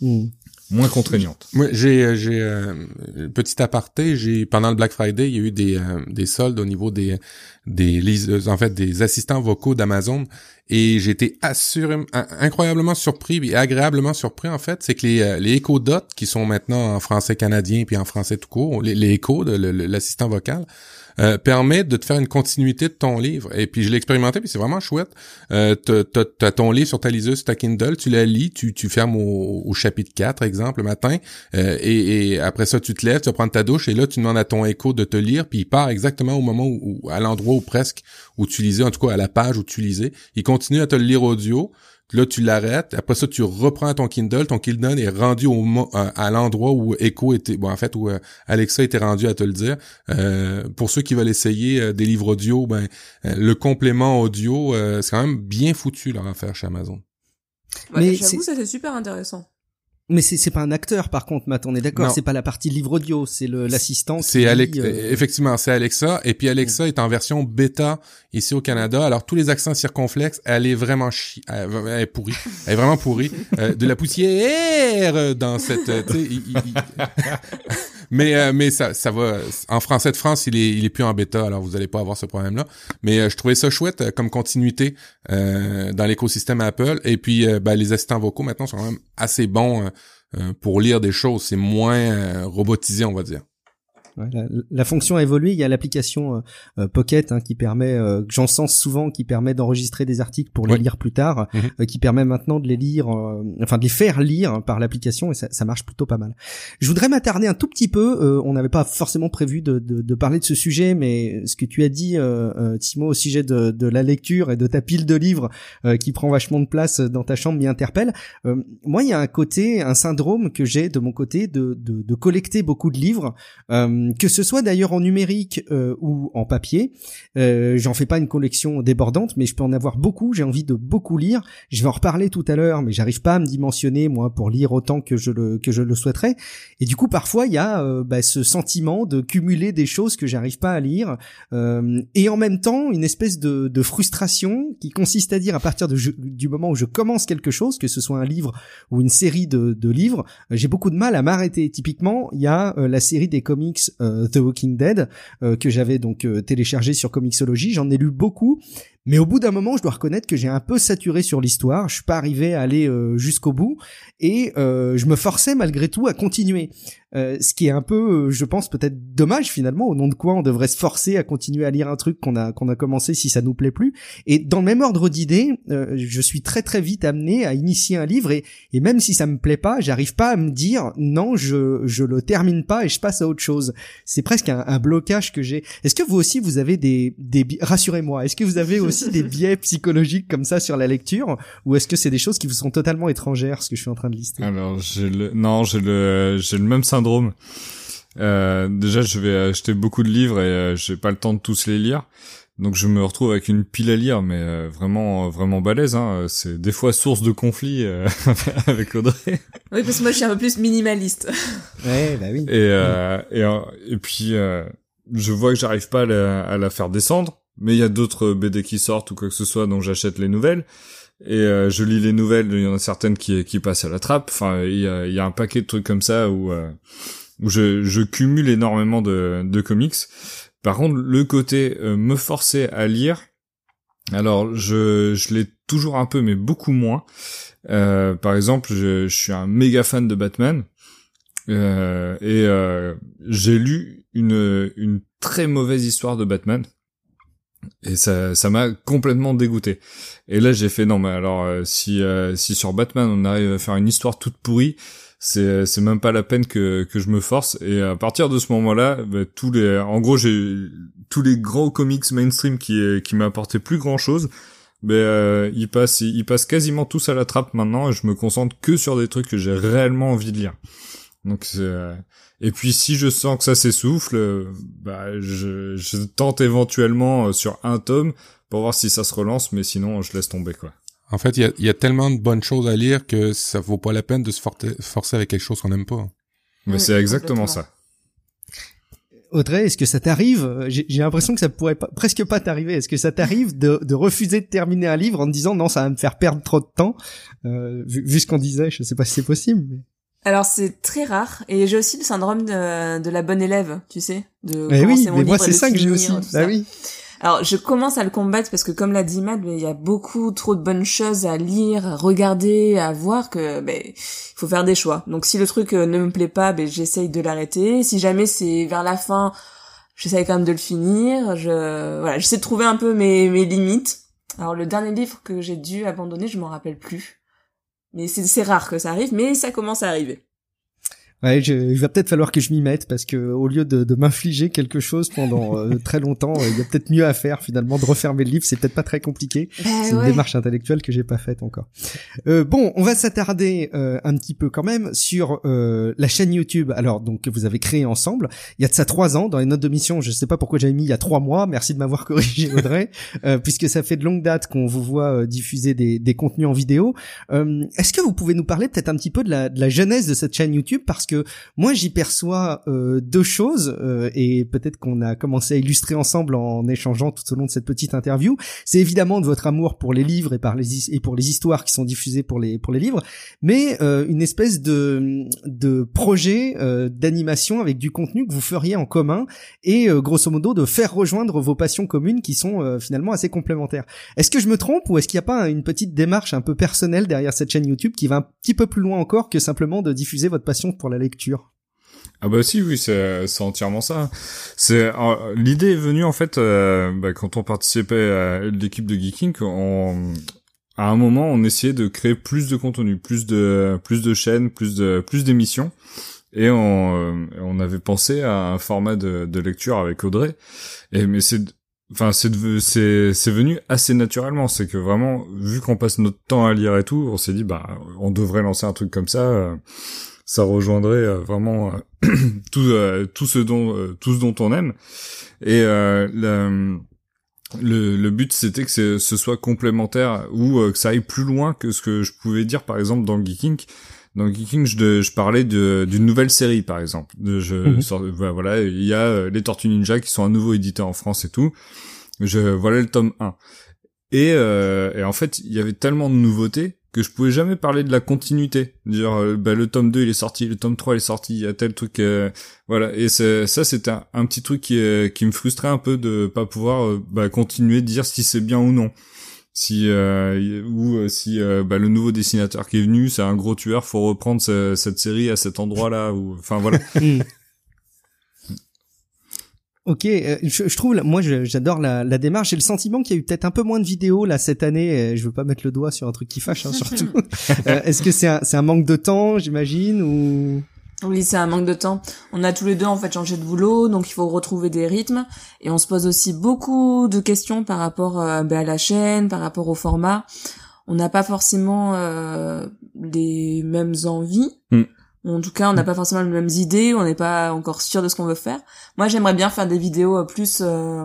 mmh. moins contraignante. Moi j'ai euh, j'ai petit aparté j'ai pendant le Black Friday il y a eu des des soldes au niveau des des en fait des assistants vocaux d'Amazon. Et j'ai été assuré, incroyablement surpris et agréablement surpris en fait. C'est que les les Echo Dot qui sont maintenant en français canadien puis en français tout court les, les Echo de l'assistant vocal euh, permet de te faire une continuité de ton livre. Et puis je l'ai expérimenté, puis c'est vraiment chouette. Euh, t'as ton livre sur ta liseuse, ta Kindle, tu la lis, tu, tu fermes au, chapitre 4, exemple, le matin, euh, et, après ça, tu te lèves, tu vas prendre ta douche, et là, tu demandes à ton écho de te lire, puis il part exactement au moment où, à l'endroit où presque, où tu lisais, en tout cas à la page où tu lisais. Il continue à te le lire audio. Là, tu l'arrêtes. Après ça, tu reprends ton Kindle. Ton Kindle est rendu au à, l'endroit où Echo était, bon, en fait, où euh, Alexa était rendu à te le dire. Euh, pour ceux qui veulent essayer euh, des livres audio, ben, le complément audio, c'est quand même bien foutu leur affaire chez Amazon. Mais j'avoue, ça c'est super intéressant. Mais c'est pas un acteur par contre, Matt, on est d'accord, c'est pas la partie livre audio, c'est l'assistant. C'est Alexa, euh, effectivement, c'est Alexa et puis Alexa est en version bêta ici au Canada. Alors tous les accents circonflexes, elle est vraiment chi elle, est pourrie, elle est vraiment pourrie, euh, de la poussière dans cette euh, mais mais ça ça va en français de France, il est il est plus en bêta, alors vous allez pas avoir ce problème là. Mais je trouvais ça chouette comme continuité dans l'écosystème Apple. Et puis ben, les assistants vocaux maintenant sont quand même assez bons euh, pour lire des choses, c'est moins euh, robotisé, on va dire la, fonction a évolué. Il y a l'application euh, euh, Pocket hein, qui permet, euh, que j'en sens souvent, qui permet d'enregistrer des articles pour les lire plus tard, mhm. qui permet maintenant de les lire, enfin de les faire lire par l'application et ça, ça, marche plutôt pas mal. Je voudrais m'attarder un tout petit peu. on n'avait pas forcément prévu de, de, de, parler de ce sujet, mais ce que tu as dit, Timo, au sujet de, de, la lecture et de ta pile de livres qui prend vachement de place dans ta chambre m'y interpelle. moi, il y a un côté, un syndrome que j'ai de mon côté de, de, de collecter beaucoup de livres. Euh, euh, que ce soit d'ailleurs en numérique euh, ou en papier. Euh, J'en fais pas une collection débordante, mais je peux en avoir beaucoup. J'ai envie de beaucoup lire. Je vais en reparler tout à l'heure, mais j'arrive pas à me dimensionner moi pour lire autant que je le que je le souhaiterais. Et du coup, parfois, il y a euh, bah, ce sentiment de cumuler des choses que j'arrive pas à lire, euh, et en même temps une espèce de, de frustration qui consiste à dire à partir du moment où je commence quelque chose, que ce soit un livre ou une série de, de livres, j'ai beaucoup de mal à m'arrêter. Typiquement, il y a la série des comics The Walking Dead que j'avais donc téléchargé sur Comixology. J'en ai lu beaucoup, mais au bout d'un moment, je dois reconnaître que j'ai un peu saturé sur l'histoire. Je suis pas arrivé à aller euh, jusqu'au bout et euh, je me forçais malgré tout à continuer. Euh, ce qui est un peu, je pense, peut-être dommage finalement. Au nom de quoi on devrait se forcer à continuer à lire un truc qu'on a qu'on a commencé si ça nous plaît plus. Et dans le même ordre d'idée, euh, je suis très très vite amené à initier un livre et, et même si ça me plaît pas, j'arrive pas à me dire non, je je le termine pas et je passe à autre chose. C'est presque un, un blocage que j'ai. Est-ce que vous aussi vous avez des des rassurez-moi, est-ce que vous avez aussi des biais psychologiques comme ça sur la lecture ou est-ce que c'est des choses qui vous sont totalement étrangères ce que je suis en train de lister? Alors, j'ai le non, j'ai le j'ai le même syndrome. Euh, déjà, je vais acheter beaucoup de livres et euh, j'ai pas le temps de tous les lire. Donc je me retrouve avec une pile à lire, mais euh, vraiment vraiment balèze. Hein. C'est des fois source de conflit euh, avec Audrey. Oui, parce que moi je suis un peu plus minimaliste. ouais, bah oui. Et euh, et, et puis je vois que j'arrive pas à la, à la, faire descendre mais il y a d'autres BD qui sortent ou quoi que ce soit dont j'achète les nouvelles. Et euh, je lis les nouvelles il y en a certaines qui qui passent à la trappe. Enfin il y a, y a un paquet de trucs comme ça où euh, où je, je cumule énormément de, de comics. Par contre le côté euh, me forcer à lire alors je je l'ai toujours un peu mais beaucoup moins. Par exemple je, je suis un méga fan de Batman. Et j'ai lu une une très mauvaise histoire de Batman et ça ça m'a complètement dégoûté. Et là j'ai fait non mais alors euh, si euh, si sur Batman on arrive à faire une histoire toute pourrie, c'est c'est même pas la peine que que je me force et à partir de ce moment-là, bah, tous les en gros j'ai tous les grands comics mainstream qui qui m'apportaient plus grand-chose, ben euh, ils passent ils passent quasiment tous à la trappe maintenant et je me concentre que sur des trucs que j'ai réellement envie de lire. Donc c'est euh, et puis si je sens que ça s'essouffle, euh, bah je, je tente éventuellement euh, sur un tome pour voir si ça se relance, mais sinon je laisse tomber quoi. En fait, il y a, y a, tellement de bonnes choses à lire que ça vaut pas la peine de se forcer avec quelque chose qu'on n'aime pas. Mais c'est exactement ça. Audrey, est-ce que ça t'arrive J'ai l'impression que ça pourrait pas, presque pas t'arriver. Est-ce que ça t'arrive de, de, refuser de terminer un livre en te disant non, ça va me faire perdre trop de temps euh, vu, vu, ce qu'on disait, je sais pas si c'est possible. Mais... Alors c'est très rare et j'ai aussi le syndrome de, de, la bonne élève, tu sais, de eh oui, mais moi c'est ça que j'ai aussi. Bah oui. Alors je commence à le combattre parce que comme l'a dit Matt, il y a beaucoup trop de bonnes choses à lire, à regarder, à voir que ben il faut faire des choix. Donc si le truc euh, ne me plaît pas, ben j'essaye de l'arrêter. Si jamais c'est vers la fin, j'essaye quand même de le finir. Je voilà, j'essaie de trouver un peu mes mes limites. Alors le dernier livre que j'ai dû abandonner, je m'en rappelle plus. Mais c'est rare que ça arrive, mais ça commence à arriver. Ouais, je, il va peut-être falloir que je m'y mette parce que au lieu de, de m'infliger quelque chose pendant euh, très longtemps, euh, il y a peut-être mieux à faire finalement de refermer le livre. C'est peut-être pas très compliqué. Bah c'est une démarche intellectuelle que j'ai pas faite encore. Euh, bon, on va s'attarder euh, un petit peu quand même sur la chaîne YouTube. Alors donc que vous avez créé ensemble. Il y a de ça trois ans dans les notes de mission. Je sais pas pourquoi j'avais mis il y a trois mois. Merci de m'avoir corrigé Audrey, puisque ça fait de longue date qu'on vous voit diffuser des, des, contenus en vidéo. Est-ce que vous pouvez nous parler peut-être un petit peu de la, de la genèse de cette chaîne YouTube? Parce que moi j'y perçois euh, deux choses euh, et peut-être qu'on a commencé à illustrer ensemble en échangeant tout au long de cette petite interview. C'est évidemment de votre amour pour les livres et par les et pour les histoires qui sont diffusées pour les pour les livres, mais euh, une espèce de de projet d'animation avec du contenu que vous feriez en commun et grosso modo de faire rejoindre vos passions communes qui sont finalement assez complémentaires. Est-ce que je me trompe ou est-ce qu'il n'y a pas une petite démarche un peu personnelle derrière cette chaîne YouTube qui va un petit peu plus loin encore que simplement de diffuser votre passion pour la lecture. Ah bah si oui c'est entièrement ça. C'est euh, l'idée est venue en fait euh, bah, quand on participait à l'équipe de Geeking on à un moment on essayait de créer plus de contenu, plus de plus de chaînes, plus de plus d'émissions. Et on euh, on avait pensé à un format de, de lecture avec Audrey. Et mais c'est enfin c'est c'est c'est venu assez naturellement. C'est que vraiment vu qu'on passe notre temps à lire et tout on s'est dit bah on devrait lancer un truc comme ça ça rejoindrait vraiment tout tout ce dont tout ce dont on aime. Et le, le but c'était que ce soit complémentaire ou que ça aille plus loin que ce que je pouvais dire par exemple dans Geeking dans Geeking, je, je parlais d'une nouvelle série, par exemple. De, je, mhm. voilà, il y a euh, les Tortues Ninja qui sont à nouveau édités en France et tout. Je, voilà le tome 1. Et, euh, et en fait, il y avait tellement de nouveautés que je pouvais jamais parler de la continuité. Dire, euh, bah, le tome 2 il est sorti, le tome 3 il est sorti, il y a tel truc, euh, voilà. Et ça c'était un, petit truc qui, qui me frustrait un peu de pas pouvoir bah, continuer de dire si c'est bien ou non si euh, ou euh, si euh, bah, le nouveau dessinateur qui est venu c'est un gros tueur faut reprendre cette série à cet endroit là ou enfin voilà hmm. Ok, je, trouve, moi j'adore la, la, démarche. J'ai le sentiment qu'il y a eu peut-être un peu moins de vidéos là cette année. Je veux pas mettre le doigt sur un truc qui fâche, hein, surtout. Est-ce que c'est un, un manque de temps, j'imagine, ou? Oui, c'est un manque de temps. On a tous les deux en fait changé de boulot, donc il faut retrouver des rythmes. Et on se pose aussi beaucoup de questions par rapport euh, ben, à la chaîne, par rapport au format. On n'a pas forcément euh, les mêmes envies. Mm. En tout cas, on n'a pas forcément les mêmes idées. On n'est pas encore sûr de ce qu'on veut faire. Moi, j'aimerais bien faire des vidéos plus euh,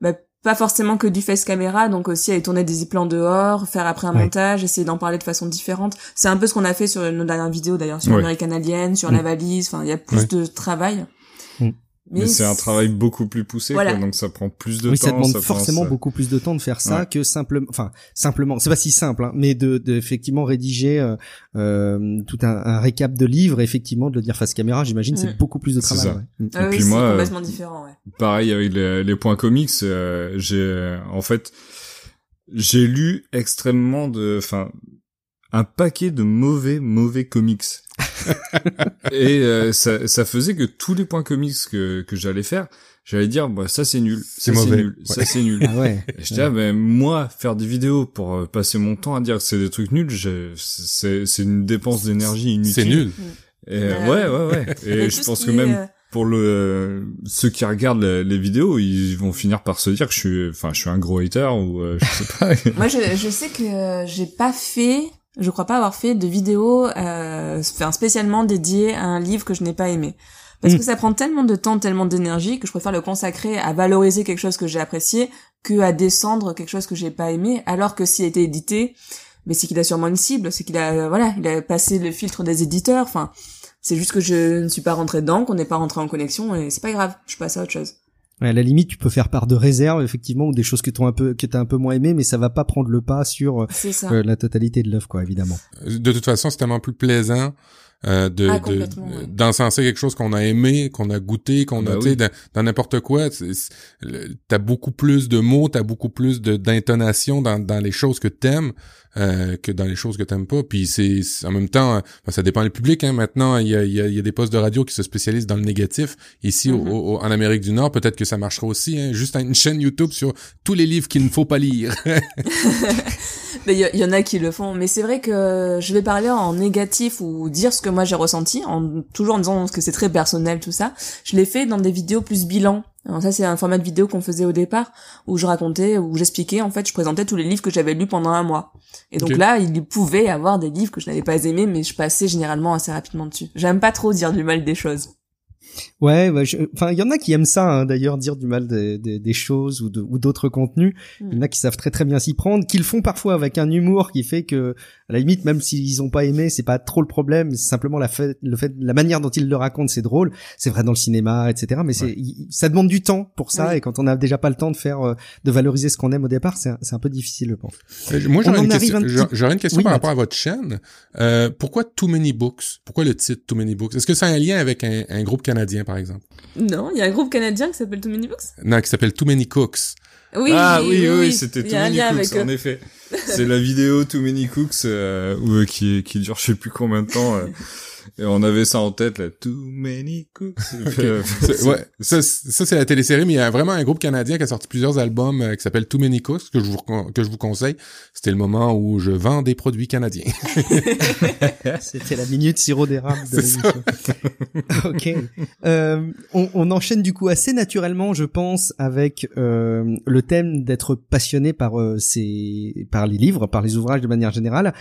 ben, pas forcément que du face caméra, donc aussi aller tourner des plans dehors, faire après un montage, essayer d'en parler de façon différente. C'est un peu ce qu'on a fait sur nos dernières vidéos d'ailleurs, sur American Alien, sur la mm. valise, enfin il y a plus de travail. Mais, c'est un travail beaucoup plus poussé, quoi, donc ça prend plus de temps. Oui, ça demande forcément beaucoup plus de temps de faire ça que simplement, enfin simplement, c'est pas si simple, hein, mais de, de, effectivement rédiger euh, euh, tout un, un, récap de livres, effectivement de le dire face caméra, j'imagine, c'est beaucoup plus de travail. Ça. Ouais. Ah Et puis moi, complètement différent. Ouais. Pareil avec les, les points comics, euh, j'ai en fait j'ai lu extrêmement de, enfin un paquet de mauvais mauvais comics et euh, ça, ça faisait que tous les points comics que, que j'allais faire, j'allais dire bah ça c'est nul, c'est nul, ça c'est nul. Ah ouais. Et je disais ben moi faire des vidéos pour euh, passer mon temps à dire que c'est des trucs nuls, c'est c'est une dépense d'énergie inutile. C'est nul. Et ouais ouais ouais. Et je pense que même euh, pour le ceux qui regardent les, vidéos, ils vont finir par se dire que je suis enfin je suis un gros hater ou je sais pas. moi je je sais que j'ai pas fait je crois pas avoir fait de vidéo euh, spécialement dédiée à un livre que je n'ai pas aimé. Parce mm. que ça prend tellement de temps, tellement d'énergie que je préfère le consacrer à valoriser quelque chose que j'ai apprécié que à descendre quelque chose que j'ai pas aimé. Alors que s'il a été édité, mais c'est qu'il a sûrement une cible, c'est qu'il a voilà, il a passé le filtre des éditeurs. Enfin, c'est juste que je ne suis pas rentré dedans, qu'on n'est pas rentré en connexion et c'est pas grave. Je passe à autre chose à la limite, tu peux faire part de réserve, effectivement, ou des choses que t'as un peu, que t'as un peu moins aimé, mais ça va pas prendre le pas sur euh, la totalité de l'œuvre, quoi, évidemment. De toute façon, c'est tellement plus plaisant euh, de, ah, d'encenser quelque chose qu'on a aimé, qu'on a goûté, qu'on a, bah tu dans, dans n'importe quoi. T'as beaucoup plus de mots, t'as beaucoup plus de d'intonation dans, dans les choses que t'aimes. Euh, que dans les choses que t'aimes pas. Puis c'est en même temps, ça dépend du public. Hein. Maintenant, il y a, y, a, y a, des postes de radio qui se spécialisent dans le négatif. Ici, mm-hmm. en Amérique du Nord, peut-être que ça marchera aussi. Hein. Juste une chaîne YouTube sur tous les livres qu'il ne faut pas lire. Mais il y, en a qui le font. Mais c'est vrai que je vais parler en négatif ou dire ce que moi j'ai ressenti, en toujours en disant que c'est très personnel tout ça. Je l'ai fait dans des vidéos plus bilan. Alors ça c'est un format de vidéo qu'on faisait au départ où je racontais, où j'expliquais en fait, je présentais tous les livres que j'avais lus pendant un mois. Et donc là, il pouvait avoir des livres que je n'avais pas aimés, mais je passais généralement assez rapidement dessus. J'aime pas trop dire du mal des choses. Ouais, enfin, il y en a qui aiment ça, hein, d'ailleurs, dire du mal des, des, choses ou, d'autres contenus. Il y en a qui savent très très bien s'y prendre, qu'ils font parfois avec un humour qui fait que, à la limite, même s'ils ont pas aimé, c'est pas trop le problème. C'est simplement la fait, le fait, la manière dont ils le racontent, c'est drôle. C'est vrai dans le cinéma, etc. Mais c'est, ça demande du temps pour ça, et quand on n'a déjà pas le temps de faire, euh, de valoriser ce qu'on aime au départ, c'est un, peu difficile, je pense. Euh, moi, j'aurais une, question, une question par rapport à votre chaîne. Euh, pourquoi Too Many Books? Pourquoi le titre Too Many Books? Est-ce que ça a un lien avec un, un groupe canadien, par exemple non, il y a un groupe canadien qui s'appelle Too Many Books Non, qui s'appelle Too Many Cooks. Oui, ah oui, oui, c'était Too Many Cooks, en effet. C'est la vidéo Too Many Cooks euh, euh, qui, qui dure je sais plus combien de temps. Euh. Et on avait ça en tête, là. Too many cooks. ouais, ça, ça c'est la télésérie, mais il y a vraiment un groupe canadien qui a sorti plusieurs albums euh, qui s'appelle Too Many Cooks, que je vous, que je vous conseille. C'était le moment où je vends des produits canadiens. C'était la minute sirop d'érable de l'émission. ok. Euh, on, on, enchaîne du coup assez naturellement, je pense, avec euh, le thème d'être passionné par euh, ces, par les livres, par les ouvrages de manière générale,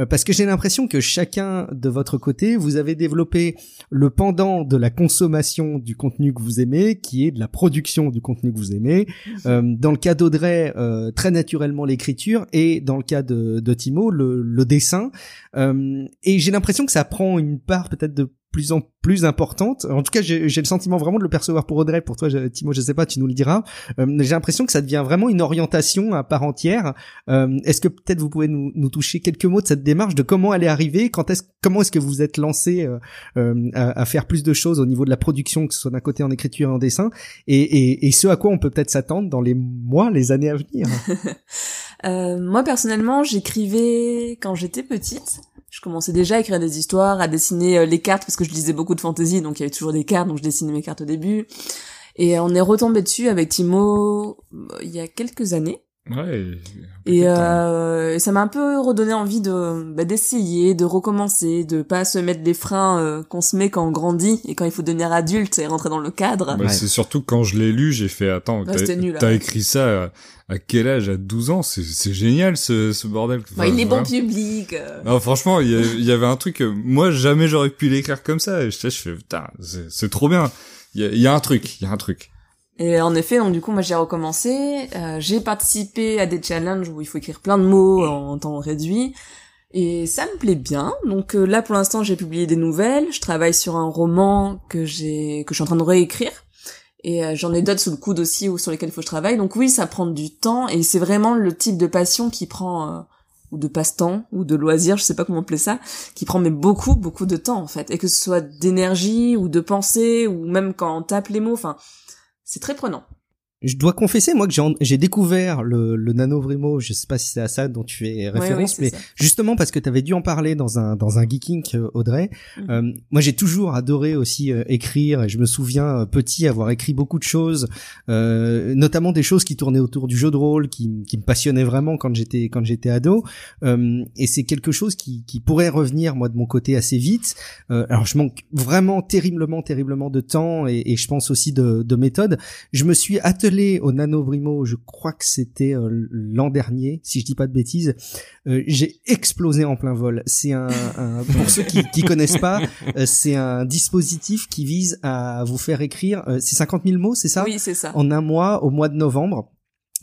euh, parce que j'ai l'impression que chacun de votre côté, vous avez développé le pendant de la consommation du contenu que vous aimez, qui est de la production du contenu que vous aimez. Euh, dans le cas d'Audrey, euh, très naturellement l'écriture, et dans le cas de, de Timo, le, le dessin. Euh, et j'ai l'impression que ça prend une part peut-être de plus en plus importante. En tout cas, j'ai le sentiment vraiment de le percevoir pour Audrey. Pour toi, Timo, je sais pas, tu nous le diras. Euh, j'ai l'impression que ça devient vraiment une orientation à part entière. Euh, est-ce que peut-être vous pouvez nous, nous, toucher quelques mots de cette démarche, de comment elle est arrivée, quand est-ce, comment est-ce que vous êtes lancé euh, à, à, faire plus de choses au niveau de la production, que ce soit d'un côté en écriture et en dessin, et, et, et ce à quoi on peut peut-être s'attendre dans les mois, les années à venir? moi personnellement, j'écrivais quand j'étais petite je commençais déjà à écrire des histoires, à dessiner euh, les cartes parce que je lisais beaucoup de fantasy, donc il y avait toujours des cartes, donc je dessinais mes cartes au début. Et on est retombé dessus avec Timo euh, il y a quelques années. Ouais. Et, euh, et ça m'a un peu redonné envie de bah, d'essayer, de recommencer, de pas se mettre des freins euh, qu'on se met quand on grandit et quand il faut devenir adulte et rentrer dans le cadre. Bah, C'est surtout quand je l'ai lu, j'ai fait attends, t'as écrit ça à, quel âge? À 12 ans, c'est génial ce, ce bordel. Enfin, il est bon public. Non, franchement, il y, y, avait un truc, moi jamais j'aurais pu l'écrire comme ça. Et je, je fais putain, c'est trop bien. Il y a un truc, il y a un truc. Et en effet, donc du coup, moi j'ai recommencé. Euh, j'ai participé à des challenges où il faut écrire plein de mots en temps réduit. Et ça me plaît bien. Donc euh, là, pour l'instant, j'ai publié des nouvelles. Je travaille sur un roman que j'ai que je suis en train de réécrire. Et euh, j'en ai d'autres sous le coude aussi ou sur lesquels il faut que je travaille. Donc oui, ça prend du temps et c'est vraiment le type de passion qui prend ou de passe-temps ou de loisir, je sais pas comment appeler ça, qui prend mais beaucoup beaucoup de temps en fait. Et que ce soit d'énergie ou de pensée ou même quand on tape les mots, enfin c'est très prenant je dois confesser moi que j'ai découvert le, le nanovrimo je sais pas si c'est à ça dont tu fais référence mais justement parce que tu avais dû en parler dans un dans un geeking euh, Audrey. Mhm. euh, moi j'ai toujours adoré aussi euh, écrire et je me souviens petit avoir écrit beaucoup de choses notamment des choses qui tournaient autour du jeu de rôle qui, qui me passionnaient vraiment quand j'étais quand j'étais ado. Et c'est quelque chose qui, qui pourrait revenir moi de mon côté assez vite. Alors je manque vraiment terriblement terriblement de temps et, et je pense aussi de, de méthode. Je me suis attelé au Nanobrimo, je crois que c'était euh, l'an dernier, si je dis pas de bêtises, euh, j'ai explosé en plein vol. C'est un, pour ceux qui, qui connaissent pas, euh, c'est un dispositif qui vise à vous faire écrire, c'est 50 000 mots, c'est ça? Oui, c'est ça. En un mois, au mois de novembre.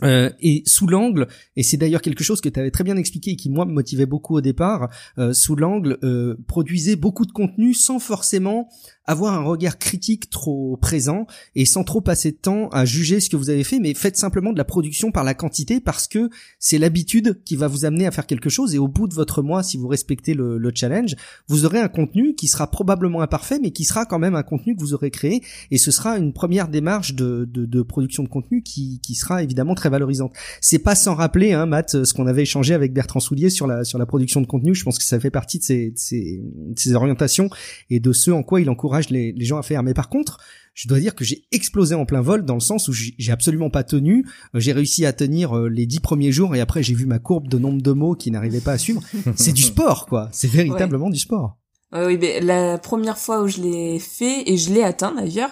Euh, et sous l'angle, et c'est d'ailleurs quelque chose que tu avais très bien expliqué et qui moi me motivait beaucoup au départ, euh, sous l'angle euh, produisait beaucoup de contenu sans forcément avoir un regard critique trop présent et sans trop passer de temps à juger ce que vous avez fait, mais faites simplement de la production par la quantité parce que c'est l'habitude qui va vous amener à faire quelque chose et au bout de votre mois, si vous respectez le, le challenge, vous aurez un contenu qui sera probablement imparfait, mais qui sera quand même un contenu que vous aurez créé et ce sera une première démarche de, de, de production de contenu qui, qui sera évidemment très valorisante. C'est pas sans rappeler, hein, Matt, ce qu'on avait échangé avec Bertrand Soulier sur la sur la production de contenu. Je pense que ça fait partie de ses, ses, orientations et de ce en quoi il encourage les, les gens à faire. Mais par contre, je dois dire que j'ai explosé en plein vol dans le sens où j'ai absolument pas tenu. Euh, j'ai réussi à tenir euh, les dix premiers jours et après j'ai vu ma courbe de nombre de mots qui n'arrivait pas à suivre. C'est du sport, quoi. C'est véritablement du sport. oui, mais la première fois où je l'ai fait et je l'ai atteint d'ailleurs,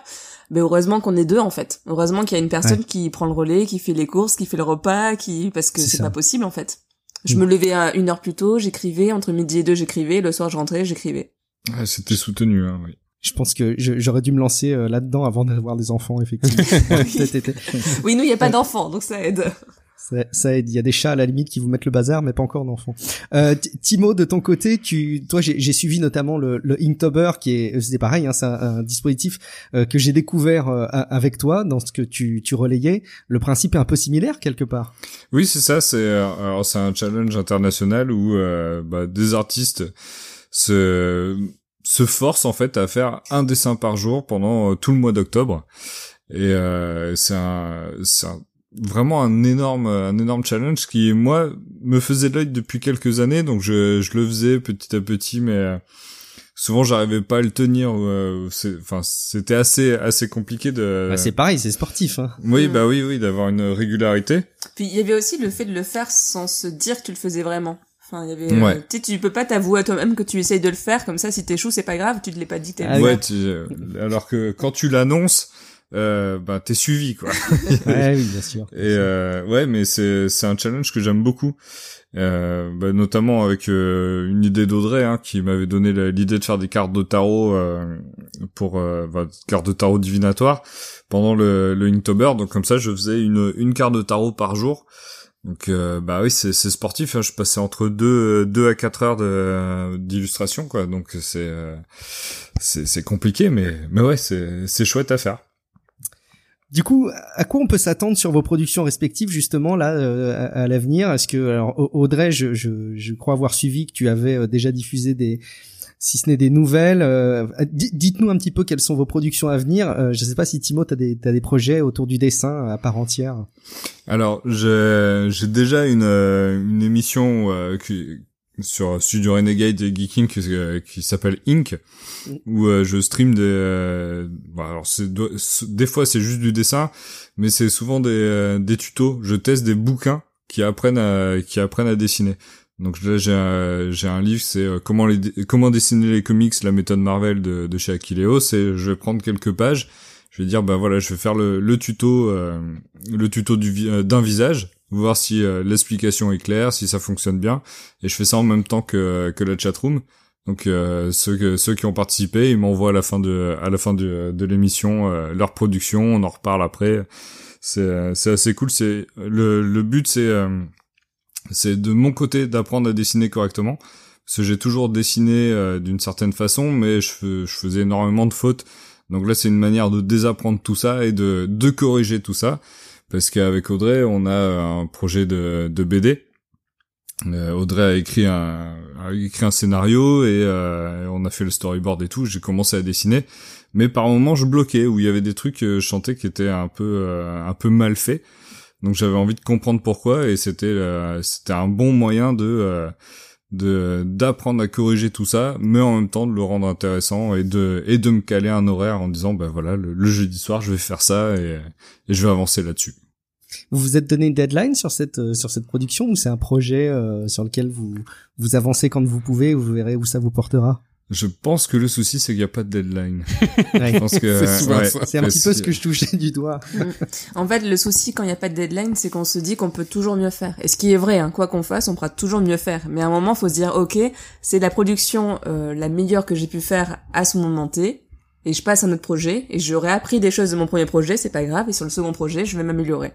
mais heureusement qu'on est deux en fait. Heureusement qu'il y a une personne qui prend le relais, qui fait les courses, qui fait le repas, qui parce que c'est pas possible en fait. Je mm. me levais à une heure plus tôt, j'écrivais entre midi et deux, j'écrivais, le soir je rentrais, j'écrivais. Ouais, C'était soutenu, hein, oui. Je pense que j'aurais dû me lancer euh, là-dedans avant d'avoir des enfants, effectivement. oui, nous, il n'y a pas d'enfants, donc ça aide. Ça, ça aide. Il y a des chats à la limite qui vous mettent le bazar, mais pas encore d'enfants. Euh, Timo, de ton côté, tu, toi, j'ai suivi notamment le, le Inktober, qui est, c'est pareil, hein, c'est un, dispositif euh, que j'ai découvert euh, avec toi dans ce que tu, tu relayais. Le principe est un peu similaire quelque part. Oui, c'est ça. C'est euh, c'est un challenge international où bah, des artistes se se forcent en fait à faire un dessin par jour pendant tout le mois d'octobre. Et c'est un, c'est un vraiment un énorme un énorme challenge qui moi me faisait l'œil depuis quelques années donc je, je le faisais petit à petit mais euh, souvent j'arrivais pas à le tenir euh, enfin c'était assez assez compliqué de bah, c'est pareil c'est sportif hein. oui bah oui oui d'avoir une régularité puis il y avait aussi le fait de le faire sans se dire que tu le faisais vraiment Enfin, il y avait, ouais. tu, tu peux pas t'avouer à toi-même que tu essayes de le faire, comme ça, si t'échoues, c'est pas grave, tu te l'es pas dit. Ah, ouais, tu, alors que quand tu l'annonces, euh, bah t'es suivi quoi. ouais, oui, bien sûr. Et euh, ouais, mais c'est c'est un challenge que j'aime beaucoup. Euh, bah, notamment avec euh, une idée d'Audrey hein, qui m'avait donné l'idée de faire des cartes de tarot euh, pour euh, bah, cartes de tarot divinatoires pendant le, le Inktober. Donc comme ça, je faisais une une carte de tarot par jour. Donc euh, bah oui, c'est sportif. Hein. Je passais entre deux deux à quatre heures de d'illustration quoi. Donc c'est euh, c'est compliqué, mais mais ouais, c'est chouette à faire. Du coup, à quoi on peut s'attendre sur vos productions respectives justement là euh, à, l'avenir? Est-ce que alors, Audrey, je, je, je, crois avoir suivi que tu avais déjà diffusé des, si ce n'est des nouvelles. Euh, dites-nous un petit peu quelles sont vos productions à venir. je ne sais pas si Timo, tu as des, des projets autour du dessin à part entière. Alors, j'ai déjà une, une émission qui, sur Studio Renegade et Geeking qui, euh, qui s'appelle Inc mm. où euh, je stream des euh, bah, alors c'est des fois c'est juste du dessin mais c'est souvent des des tutos je teste des bouquins qui apprennent à qui apprennent à dessiner donc là j'ai un, j'ai un livre c'est comment les comment dessiner les comics la méthode Marvel de, de chez Aquileo c'est je vais prendre quelques pages je vais dire ben voilà je vais faire le, le tuto le tuto du d'un visage voir si euh, l'explication est claire, si ça fonctionne bien. Et je fais ça en même temps que, que la chatroom. Donc euh, ceux, ceux qui ont participé, ils m'envoient à la fin de à la fin de, de l'émission euh, leur production, on en reparle après. C'est c'est assez cool. C'est le le but c'est c'est de mon côté d'apprendre à dessiner correctement. Parce que j'ai toujours dessiné d'une certaine façon, mais je, faisais énormément de fautes. Donc là, c'est une manière de désapprendre tout ça et de, corriger tout ça parce qu'avec Audrey, on a un projet de, BD. Euh, Audrey a écrit un, scénario et euh, on a fait le storyboard et tout. J'ai commencé à dessiner, mais par moments je bloquais où il y avait des trucs je chantais qui étaient euh, un peu mal faits. Donc j'avais envie de comprendre pourquoi et c'était c'était un bon moyen de de d'apprendre à corriger tout ça, mais en même temps de le rendre intéressant et de et de me caler un horaire en disant bah voilà le, le jeudi soir je vais faire ça et, et je vais avancer là-dessus. Vous vous êtes donné une deadline sur cette euh, sur cette production ou c'est un projet euh, sur lequel vous vous avancez quand vous pouvez, vous verrez où ça vous portera? Je pense que le souci c'est qu'il n'y a pas de deadline. c'est un petit peu ce que je touchais du doigt. Mm. en fait, le souci quand il n'y a pas de deadline, c'est qu'on se dit qu'on peut toujours mieux faire. Et ce qui est vrai, hein, quoi qu'on fasse, on pourra toujours mieux faire. Mais à un moment, faut se dire, ok, c'est la production euh, la meilleure que j'ai pu faire à ce moment T, et je passe à un autre projet, et j'aurais appris des choses de mon premier projet, c'est pas grave, et sur le second projet, je vais m'améliorer.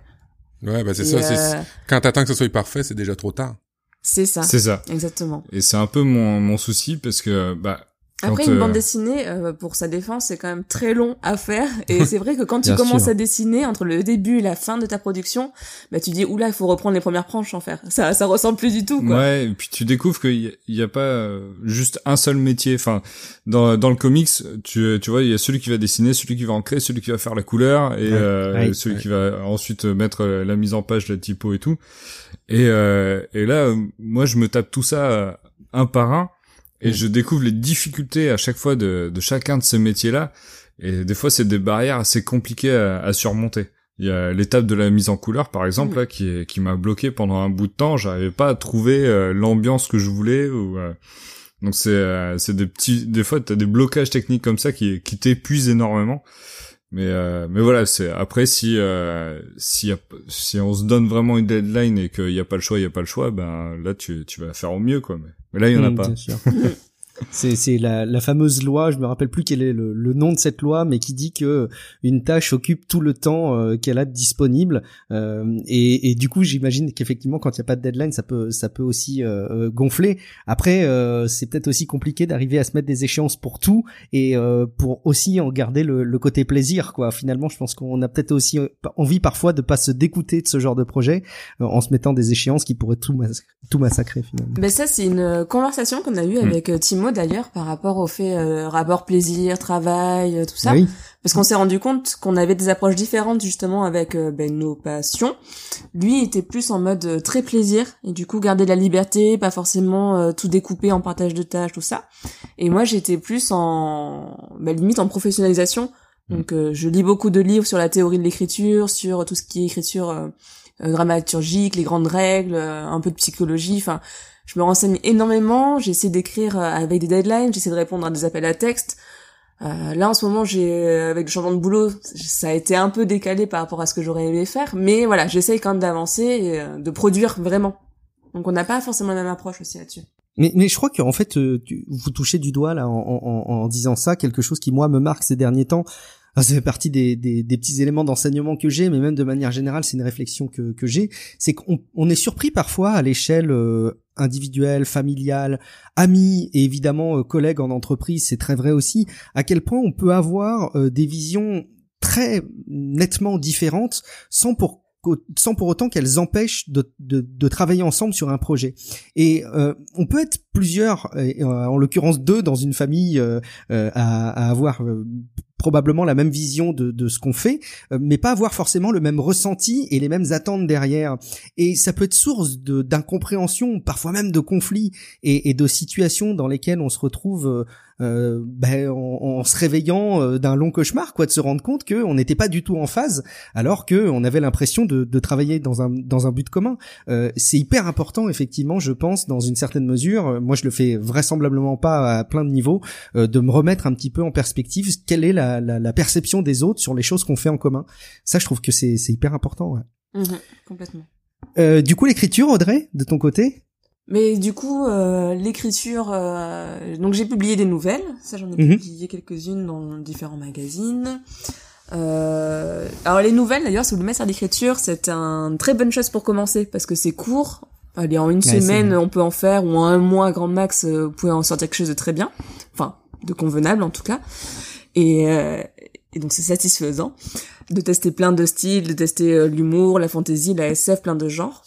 Ouais, bah c'est ça. Euh... Quand t'attends que ce soit parfait, c'est déjà trop tard. C'est ça. C'est ça. Exactement. Et c'est un peu mon, mon souci parce que bah après, une bande euh, dessinée, euh, pour sa défense, c'est quand même très long à faire. Et c'est vrai que quand tu commences à dessiner, entre le début et la fin de ta production, bah tu dis, oula, il faut reprendre les premières planches en faire. Ça, ça ressemble plus du tout, quoi. Ouais, et puis tu découvres qu'il y, a pas euh, juste un seul métier. Enfin, dans, dans le comics, tu, tu vois, il y a celui qui va dessiner, celui qui va ancrer, celui qui va faire la couleur, et celui qui va ensuite mettre la mise en page, la typo et tout. Et, et là, moi, je me tape tout ça un par un et je découvre les difficultés à chaque fois de, de chacun de ces métiers-là. Et des fois, c'est des barrières assez compliquées à, à surmonter. Il y a l'étape de la mise en couleur, par exemple, mm. là, qui, qui m'a bloqué pendant un bout de temps. J'arrivais pas à trouver euh, l'ambiance que je voulais. Ou, euh, donc c'est euh, c'est des petits, des fois, t'as des blocages techniques comme ça qui qui t'épuisent énormément. Mais mais voilà, c'est après si si si on se donne vraiment une deadline et qu'il y a pas le choix, il y a pas le choix, ben là tu tu vas faire au mieux quoi. Mais mais là, il y en a mm, pas. C'est c'est la, la fameuse loi, je me rappelle plus quel est le, le, nom de cette loi, mais qui dit que une tâche occupe tout le temps euh, qu'elle a disponible. Euh, et, et, du coup, j'imagine qu'effectivement, quand il n'y a pas de deadline, ça peut ça peut aussi euh, euh gonfler. Après, euh, c'est peut-être aussi compliqué d'arriver à se mettre des échéances pour tout et pour aussi en garder le, le, côté plaisir. Quoi. Finalement, je pense qu'on a peut-être aussi envie parfois de pas se dégoûter de ce genre de projet en se mettant des échéances qui pourraient tout tout massacrer finalement. Mais ça, c'est une conversation qu'on a eue mm. avec Timo d'ailleurs par rapport au fait euh, rapport plaisir, travail, euh, tout ça. Parce qu'on s'est rendu compte qu'on avait des approches différentes justement avec euh, ben, nos passions. Lui était plus en mode très plaisir et du coup garder la liberté, pas forcément tout découper en partage de tâches, tout ça. Et moi j'étais plus en ben, limite en professionnalisation. Mm. Donc je lis beaucoup de livres sur la théorie de l'écriture, sur tout ce qui est écriture dramaturgique, les grandes règles, un peu de psychologie, enfin je me renseigne énormément, j'essaie d'écrire euh, avec des deadlines, j'essaie de répondre à des appels à texte. Euh, là en ce moment j'ai avec le changement de boulot ça a été un peu décalé par rapport à ce que j'aurais aimé faire mais voilà j'essaye quand même d'avancer et euh, de produire vraiment donc on n'a pas forcément la même approche aussi là-dessus mais, mais je crois qu'en fait, euh, vous touchez du doigt là en, en, en, disant ça quelque chose qui moi me marque ces derniers temps. ça fait partie des, des, des petits éléments d'enseignement que j'ai, mais même de manière générale, c'est une réflexion que, que j'ai. C'est qu'on on est surpris parfois à l'échelle euh, individuelle, familiale, amis et évidemment euh, collègues en entreprise, c'est très vrai aussi, à quel point on peut avoir des visions très nettement différentes sans pour sans pour autant qu'elles empêchent de, de, travailler ensemble sur un projet. Et euh, on peut être plusieurs, euh, en l'occurrence deux dans une famille, euh, à, avoir probablement la même vision de, de ce qu'on fait, mais pas avoir forcément le même ressenti et les mêmes attentes derrière. Et ça peut être source d'incompréhension, parfois même de conflits et, et, de situations dans lesquelles on se retrouve euh, ben, en, se réveillant euh, d'un long cauchemar, quoi, de se rendre compte qu'on n'était pas du tout en phase, alors que on avait l'impression de, de, travailler dans un dans un but commun. Euh, c'est hyper important, effectivement, je pense, dans une certaine mesure. Moi, je le fais vraisemblablement pas à plein de niveaux, de me remettre un petit peu en perspective. Quelle est la, la, la perception des autres sur les choses qu'on fait en commun Ça, je trouve que c'est hyper important. Ouais. Mmh complètement. Euh, du coup, l'écriture, Audrey, de ton côté? Mais du coup, euh, l'écriture, euh, donc j'ai publié des nouvelles, ça j'en ai mhm. publié quelques-unes dans différents magazines. Euh, alors les nouvelles, d'ailleurs, si vous voulez mettre à l'écriture, c'est une très bonne chose pour commencer parce que c'est court. Allez, en une semaine, on peut en faire, ou en un mois grand max, vous pouvez en sortir quelque chose de très bien, enfin de convenable en tout cas. Et, euh, et donc c'est satisfaisant de tester plein de styles, de tester l'humour, la fantaisie, la SF, plein de genres.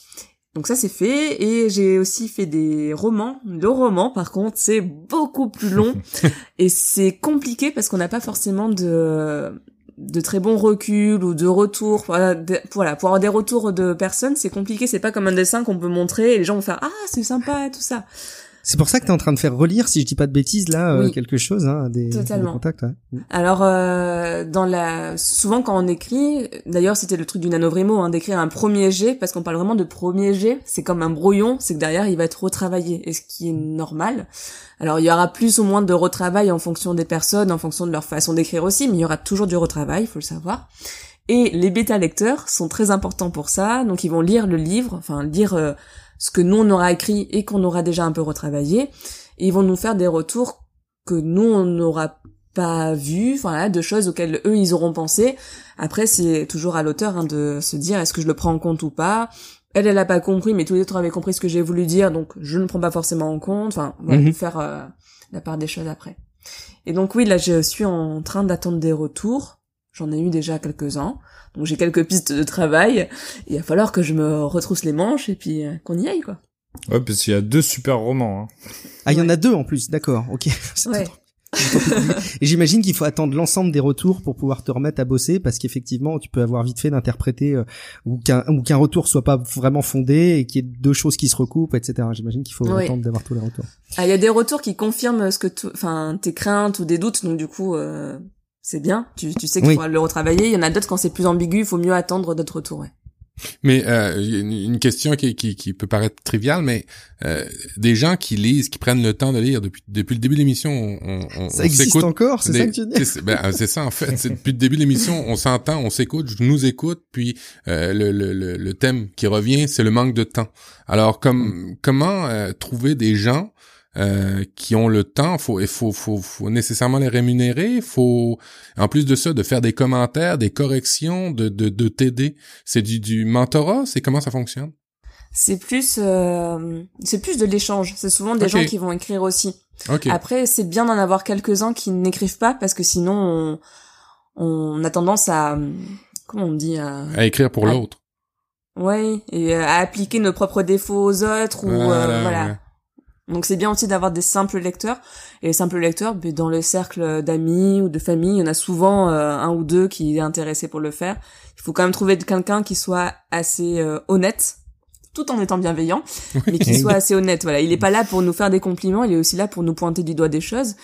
Donc ça c'est fait et j'ai aussi fait des romans. Le roman par contre c'est beaucoup plus long et c'est compliqué parce qu'on n'a pas forcément de de très bons reculs ou de retours. Voilà, voilà pour avoir des retours de personnes c'est compliqué. C'est pas comme un dessin qu'on peut montrer et les gens vont faire ah c'est sympa tout ça. C'est pour ça que tu es en train de faire relire, si je dis pas de bêtises, là, euh, quelque chose, hein, des, des contacts. Ouais. Mm. Alors, euh, dans la, souvent quand on écrit, d'ailleurs c'était le truc du nanovrimo, hein, d'écrire un premier jet, parce qu'on parle vraiment de premier jet, c'est comme un brouillon, c'est que derrière il va être retravaillé, et ce qui est normal. Alors il y aura plus ou moins de retravail en fonction des personnes, en fonction de leur façon d'écrire aussi, mais il y aura toujours du retravail, il faut le savoir. Et les bêta lecteurs sont très importants pour ça, donc ils vont lire le livre, enfin lire euh, ce que nous on aura écrit et qu'on aura déjà un peu retravaillé, et ils vont nous faire des retours que nous on n'aura pas vu, enfin de choses auxquelles eux ils auront pensé. Après c'est toujours à l'auteur hein, de se dire est-ce que je le prends en compte ou pas? Elle elle a pas compris, mais tous les autres avaient compris ce que j'ai voulu dire, donc je ne prends pas forcément en compte. Enfin, on va mhm. faire euh, la part des choses après. Et donc oui, là je suis en train d'attendre des retours. J'en ai eu déjà quelques-uns. Donc j'ai quelques pistes de travail. Il va falloir que je me retrousse les manches et puis euh, qu'on y aille, quoi. Ouais, parce qu'il y a deux super romans. Hein. Ah, il y en a deux en plus, d'accord, ok. Ouais. Et j'imagine qu'il faut attendre l'ensemble des retours pour pouvoir te remettre à bosser parce qu'effectivement tu peux avoir vite fait d'interpréter euh, ou qu'un ou qu'un retour soit pas vraiment fondé et qu'il y ait deux choses qui se recoupent etc. J'imagine qu'il faut attendre d'avoir tous les retours. Ah il y a des retours qui confirment ce que enfin tes craintes ou des doutes donc du coup euh, c'est bien. Tu, tu sais qu'il faut le retravailler. Il y en a d'autres quand c'est plus ambigu, il faut mieux attendre d'autres retours. Ouais. Mais euh, une question qui, qui, qui, peut paraître triviale, mais euh, des gens qui lisent, qui prennent le temps de lire depuis depuis le début de l'émission, on, on, ça existe encore, c'est ça que tu dis ben, euh, C'est ça en fait. depuis le début de l'émission, on s'entend, on s'écoute, je nous écoute, puis euh, le, le, le, thème qui revient, c'est le manque de temps. Alors comme comment euh, trouver des gens euh, qui ont le temps, faut il faut, faut, faut nécessairement les rémunérer, faut en plus de ça de faire des commentaires, des corrections, de de, de t'aider. C'est du, du mentorat, c'est comment ça fonctionne? C'est plus euh, c'est plus de l'échange. C'est souvent des gens qui vont écrire aussi. Après, c'est bien d'en avoir quelques-uns qui n'écrivent pas parce que sinon on, on a tendance à comment on dit à, à écrire pour l'autre. Ouais, et à appliquer nos propres défauts aux autres ou voilà. Euh, donc c'est bien aussi d'avoir des simples lecteurs. Et les simples lecteurs, ben, dans le cercle d'amis ou de famille, il y en a souvent euh, un ou deux qui est intéressé pour le faire. Il faut quand même trouver quelqu'un qui soit assez euh, honnête, tout en étant bienveillant, mais qui soit assez honnête. Voilà, il est pas là pour nous faire des compliments, il est aussi là pour nous pointer du doigt des choses.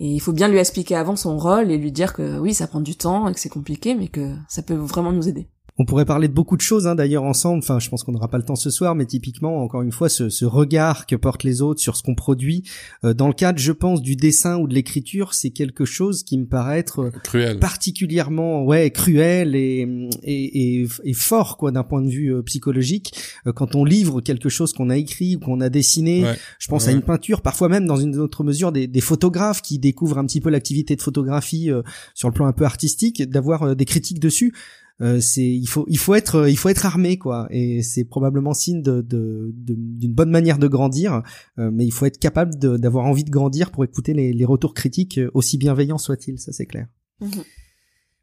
Et il faut bien lui expliquer avant son rôle et lui dire que oui, ça prend du temps et que c'est compliqué, mais que ça peut vraiment nous aider. On pourrait parler de beaucoup de choses hein, d'ailleurs ensemble. Enfin, je pense qu'on n'aura pas le temps ce soir, mais typiquement, encore une fois, ce, ce regard que portent les autres sur ce qu'on produit euh, dans le cadre, je pense, du dessin ou de l'écriture, c'est quelque chose qui me paraît être Cruel. particulièrement ouais cruel et et, et, et fort quoi d'un point de vue euh, psychologique. Euh, quand on livre quelque chose qu'on a écrit ou qu'on a dessiné, Ouais. je pense Ouais. à une peinture, parfois même dans une autre mesure des, des photographes qui découvrent un petit peu l'activité de photographie euh, sur le plan un peu artistique, d'avoir euh, des critiques dessus. Euh, c'est il faut il faut être euh, il faut être armé quoi. Et c'est probablement signe de d'une bonne manière de grandir. Euh, mais il faut être capable d'avoir envie de grandir pour écouter les, les retours critiques euh, aussi bienveillants soient-ils ça c'est clair. Mhm.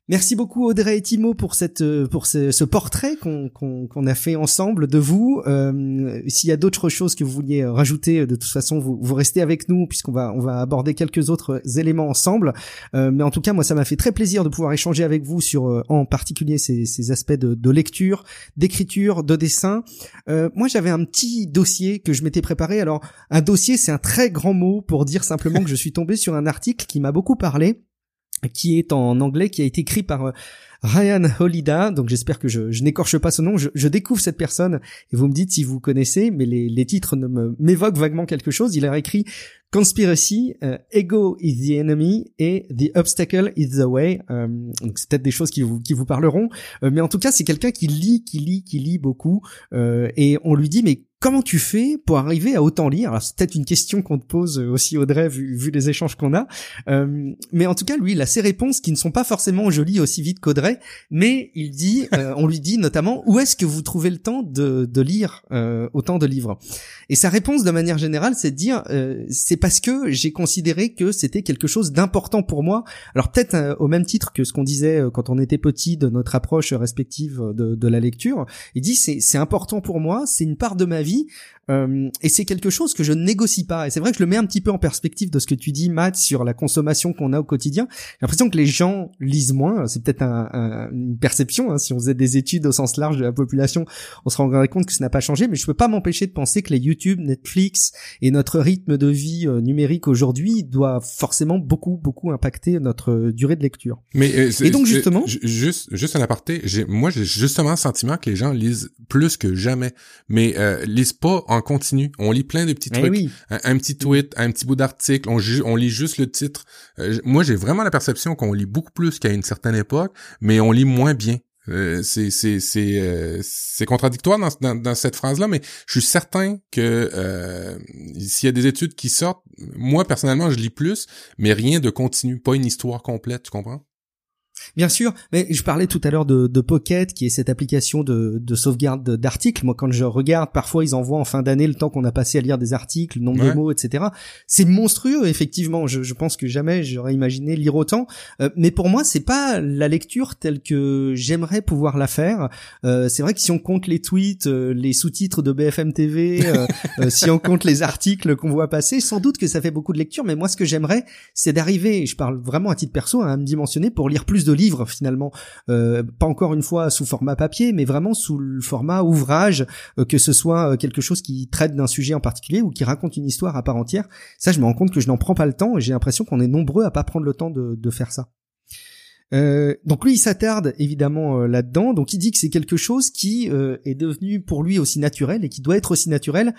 Merci beaucoup Audrey et Timo pour cette euh, pour ce, portrait qu'on qu'on qu'on a fait ensemble de vous. Euh, S'il y a d'autres choses que vous vouliez rajouter, de toute façon vous vous restez avec nous puisqu'on va on va aborder quelques autres éléments ensemble. Euh, mais en tout cas moi ça m'a fait très plaisir de pouvoir échanger avec vous sur euh, en particulier ces, ces aspects de, de lecture, d'écriture, de dessin. Euh, moi j'avais un petit dossier que je m'étais préparé. Alors un dossier c'est un très grand mot pour dire simplement que je suis tombé sur un article qui m'a beaucoup parlé qui est en anglais, qui a été écrit par euh, Ryan Holida. Donc j'espère que je, je n'écorche pas son nom. Je, je découvre cette personne et vous me dites si vous connaissez, mais les, les titres ne m'évoquent vaguement quelque chose. Il a écrit Conspiracy, euh, Ego is the enemy et The obstacle is the way. Euh, donc c'est peut-être des choses qui vous qui vous parleront, mais en tout cas c'est quelqu'un qui lit, qui lit, qui lit beaucoup. Et on lui dit mais comment tu fais pour arriver à autant lire? Alors c'est peut-être une question qu'on te pose aussi Audrey vu, vu les échanges qu'on a. Euh, mais en tout cas, lui, il a ses réponses qui ne sont pas forcément jolies aussi vite qu'Audrey, mais il dit, euh, on lui dit notamment, où est-ce que vous trouvez le temps de, de lire euh, autant de livres? Et sa réponse, de manière générale, c'est de dire, euh, c'est parce que j'ai considéré que c'était quelque chose d'important pour moi. Alors peut-être euh, au même titre que ce qu'on disait euh, quand on était petit de notre approche respective de, de la lecture. Il dit, c'est important pour moi, c'est une part de ma vie. Euh, et c'est quelque chose que je ne négocie pas. Et c'est vrai que je le mets un petit peu en perspective de ce que tu dis, Matt, sur la consommation qu'on a au quotidien. J'ai l'impression que les gens lisent moins. C'est peut-être un, un- une perception. hein. Si on faisait des études au sens large de la population, on se rendrait compte que ça n'a pas changé. Mais je peux pas m'empêcher de penser que les YouTube, Netflix et notre rythme de vie euh, numérique aujourd'hui doit forcément beaucoup, beaucoup impacter notre euh, durée de lecture. Mais Et donc, justement- ju- juste juste un aparté, j'ai moi j'ai justement le sentiment que les gens lisent plus que jamais, mais euh, lisent pas en continu. On lit plein de petits trucs, oui. un, un petit tweet, un petit bout d'article, on, lit juste le titre. Euh, moi j'ai vraiment la perception qu'on lit beaucoup plus qu'à une certaine époque, mais on lit moins bien. Euh, c'est c'est c'est euh, c'est contradictoire dans, dans, dans cette phrase là mais je suis certain que euh, s'il y a des études qui sortent moi personnellement je lis plus mais rien de continu pas une histoire complète tu comprends? Bien sûr, mais je parlais tout à l'heure de, de Pocket, qui est cette application de, de sauvegarde d'articles. Moi, quand je regarde, parfois ils envoient en fin d'année le temps qu'on a passé à lire des articles, le nombre Ouais. de mots, etc. C'est monstrueux, effectivement. Je, je pense que jamais j'aurais imaginé lire autant. Euh, mais pour moi, c'est pas la lecture telle que j'aimerais pouvoir la faire. Euh, c'est vrai que si on compte les tweets, euh, les sous-titres de BFM TV, euh, euh, si on compte les articles qu'on voit passer, sans doute que ça fait beaucoup de lecture. Mais moi, ce que j'aimerais, c'est d'arriver, je parle vraiment à titre perso, à me dimensionner pour lire plus de livres finalement. Euh, pas encore une fois sous format papier, mais vraiment sous le format ouvrage, euh, que ce soit euh, quelque chose qui traite d'un sujet en particulier ou qui raconte une histoire à part entière. Ça, je me rends compte que je n'en prends pas le temps et j'ai l'impression qu'on est nombreux à pas prendre le temps de, faire ça. Donc lui, il s'attarde évidemment là-dedans. Donc il dit que c'est quelque chose qui est devenu pour lui aussi naturel et qui doit être aussi naturel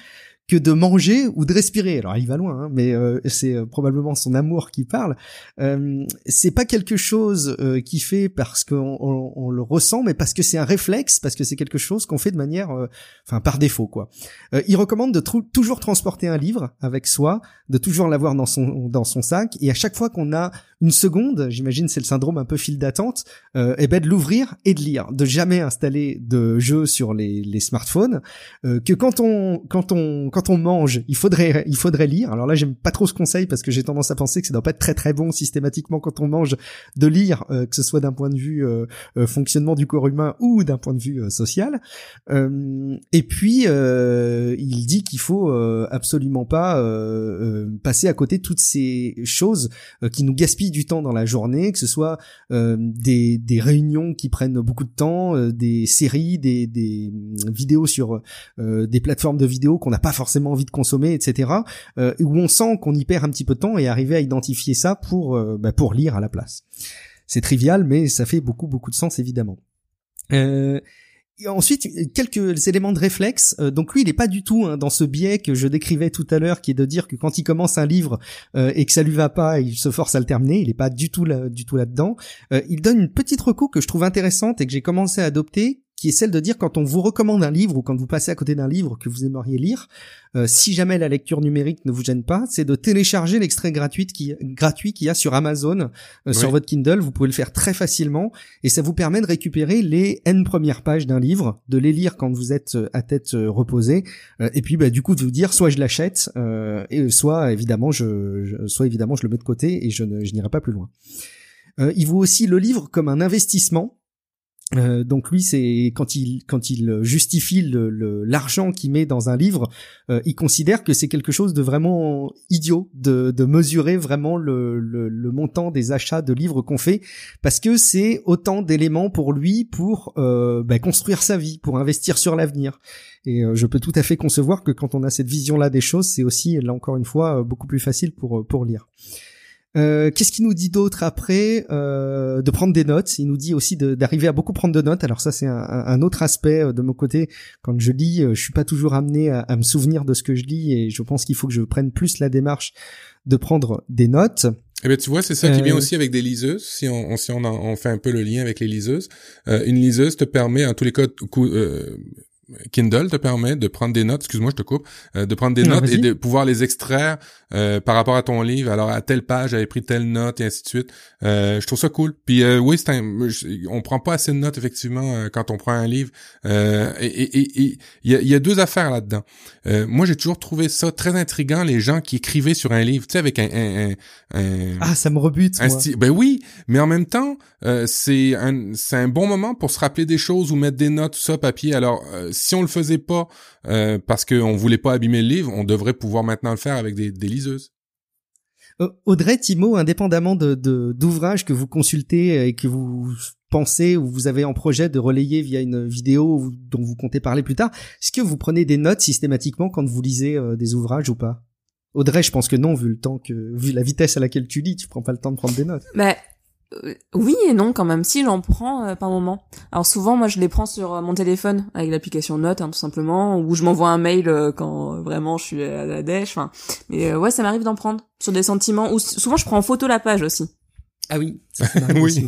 que de manger ou de respirer. Alors il va loin, hein, mais euh, c'est euh, probablement son amour qui parle. Euh, c'est pas quelque chose euh, qui fait parce qu'on on, on le ressent, mais parce que c'est un réflexe, parce que c'est quelque chose qu'on fait de manière, euh, enfin par défaut quoi. Euh, il recommande de toujours transporter un livre avec soi, de toujours l'avoir dans son dans son sac, et à chaque fois qu'on a une seconde, j'imagine c'est le syndrome un peu file d'attente, euh, et ben de l'ouvrir et de lire, de jamais installer de jeux sur les, les smartphones, que quand on quand on quand on mange, il faudrait il faudrait lire. Alors là, j'aime pas trop ce conseil parce que j'ai tendance à penser que ça doit pas être très très bon systématiquement quand on mange de lire, euh, que ce soit d'un point de vue euh, euh, fonctionnement du corps humain ou d'un point de vue euh, social. Et puis il dit qu'il faut absolument pas passer à côté toutes ces choses qui nous gaspillent du temps dans la journée, que ce soit des, des réunions qui prennent beaucoup de temps, des séries, des, des vidéos sur des plateformes de vidéos qu'on n'a pas forcément envie de consommer, etc. euh, où on sent qu'on y perd un petit peu de temps et arriver à identifier ça pour euh, bah, pour lire à la place. C'est trivial, mais ça fait beaucoup beaucoup de sens évidemment. Euh, ensuite, quelques éléments de réflexe. Euh, donc lui, il n'est pas du tout hein, dans ce biais que je décrivais tout à l'heure, qui est de dire que quand il commence un livre euh, et que ça lui va pas, il se force à le terminer. Il n'est pas du tout là, du tout là-dedans. Il donne une petite reco que je trouve intéressante et que j'ai commencé à adopter, qui est celle de dire quand on vous recommande un livre ou quand vous passez à côté d'un livre que vous aimeriez lire, euh, si jamais la lecture numérique ne vous gêne pas, c'est de télécharger l'extrait gratuit qui gratuit qu'il y a sur Amazon euh, sur votre Kindle. Vous pouvez le faire très facilement et ça vous permet de récupérer les n premières pages d'un livre, de les lire quand vous êtes euh, à tête reposée et puis bah, du coup de vous dire soit je l'achète et soit évidemment je, je, soit évidemment je le mets de côté et je ne je n'irai pas plus loin. il vaut aussi le livre comme un investissement euh, donc lui, c'est quand il quand il justifie le l'argent qu'il met dans un livre, euh, il considère que c'est quelque chose de vraiment idiot de, de mesurer vraiment le, le, le, montant des achats de livres qu'on fait, parce que c'est autant d'éléments pour lui pour euh, bah, construire sa vie, pour investir sur l'avenir. Et euh, je peux tout à fait concevoir que quand on a cette vision-là des choses, c'est aussi là encore une fois beaucoup plus facile pour pour lire. Euh, qu'est-ce qu'il nous dit d'autre après euh, De prendre des notes? Il nous dit aussi d'arriver à beaucoup prendre de notes. Alors ça, c'est un, autre aspect euh, de mon côté. Quand je lis, je suis pas toujours amené à, me souvenir de ce que je lis, et je pense qu'il faut que je prenne plus la démarche de prendre des notes. Eh ben tu vois, c'est ça qui vient aussi avec des liseuses. Si on, si on, on fait un peu le lien avec les liseuses, une liseuse te permet en tous les cas, Kindle te permet de prendre des notes, excuse-moi, je te coupe, euh, de prendre des notes et de pouvoir les extraire euh, par rapport à ton livre. Alors à telle page, j'avais pris telle note et ainsi de suite. Euh, je trouve ça cool. Puis oui, c'est on prend pas assez de notes effectivement quand on prend un livre. et il y, a, deux affaires là-dedans. moi, j'ai toujours trouvé ça très intriguant les gens qui écrivaient sur un livre, tu sais, avec un, ah ça me rebute. Un Ben oui, mais en même temps, c'est un c'est un bon moment pour se rappeler des choses ou mettre des notes tout ça papier. Alors si on le faisait pas euh, parce qu'on voulait pas abîmer le livre, on devrait pouvoir maintenant le faire avec des, liseuses. Audrey, Timo, indépendamment de d'ouvrages que vous consultez et que vous pensez ou vous avez en projet de relayer via une vidéo dont vous comptez parler plus tard, est-ce que vous prenez des notes systématiquement quand vous lisez euh, des ouvrages ou pas? Audrey, je pense que non, vu le temps que, vu la vitesse à laquelle tu lis, tu prends pas le temps de prendre des notes. Mais euh, oui et non quand même. Si j'en prends euh, par moment. Alors souvent moi je les prends sur euh, mon téléphone avec l'application Note hein, tout simplement ou je m'envoie un mail quand vraiment je suis à la dèche enfin. Mais ouais ça m'arrive d'en prendre sur des sentiments ou souvent je prends en photo la page aussi. Ah oui. Oui.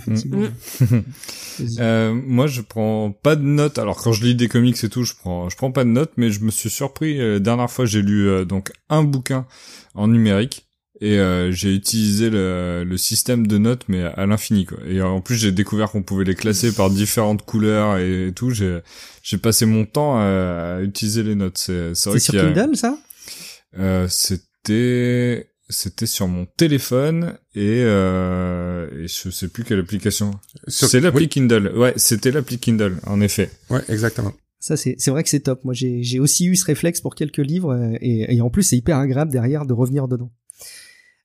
Euh, moi je prends pas de notes. Alors quand je lis des comics et tout je prends je prends pas de notes mais je me suis surpris la dernière fois j'ai lu donc un bouquin en numérique et euh, j'ai utilisé le, le, système de notes mais à l'infini quoi. Et en plus j'ai découvert qu'on pouvait les classer par différentes couleurs et, tout. J'ai j'ai passé mon temps à, utiliser les notes. C'est c'est sur Kindle ça? Euh, c'était c'était sur mon téléphone et, euh, et je sais plus quelle application. C'est l'appli Kindle. Ouais c'était l'appli Kindle en effet. Ouais exactement. Ça c'est c'est vrai que c'est top. Moi j'ai j'ai aussi eu ce réflexe pour quelques livres et, et en plus c'est hyper agréable derrière de revenir dedans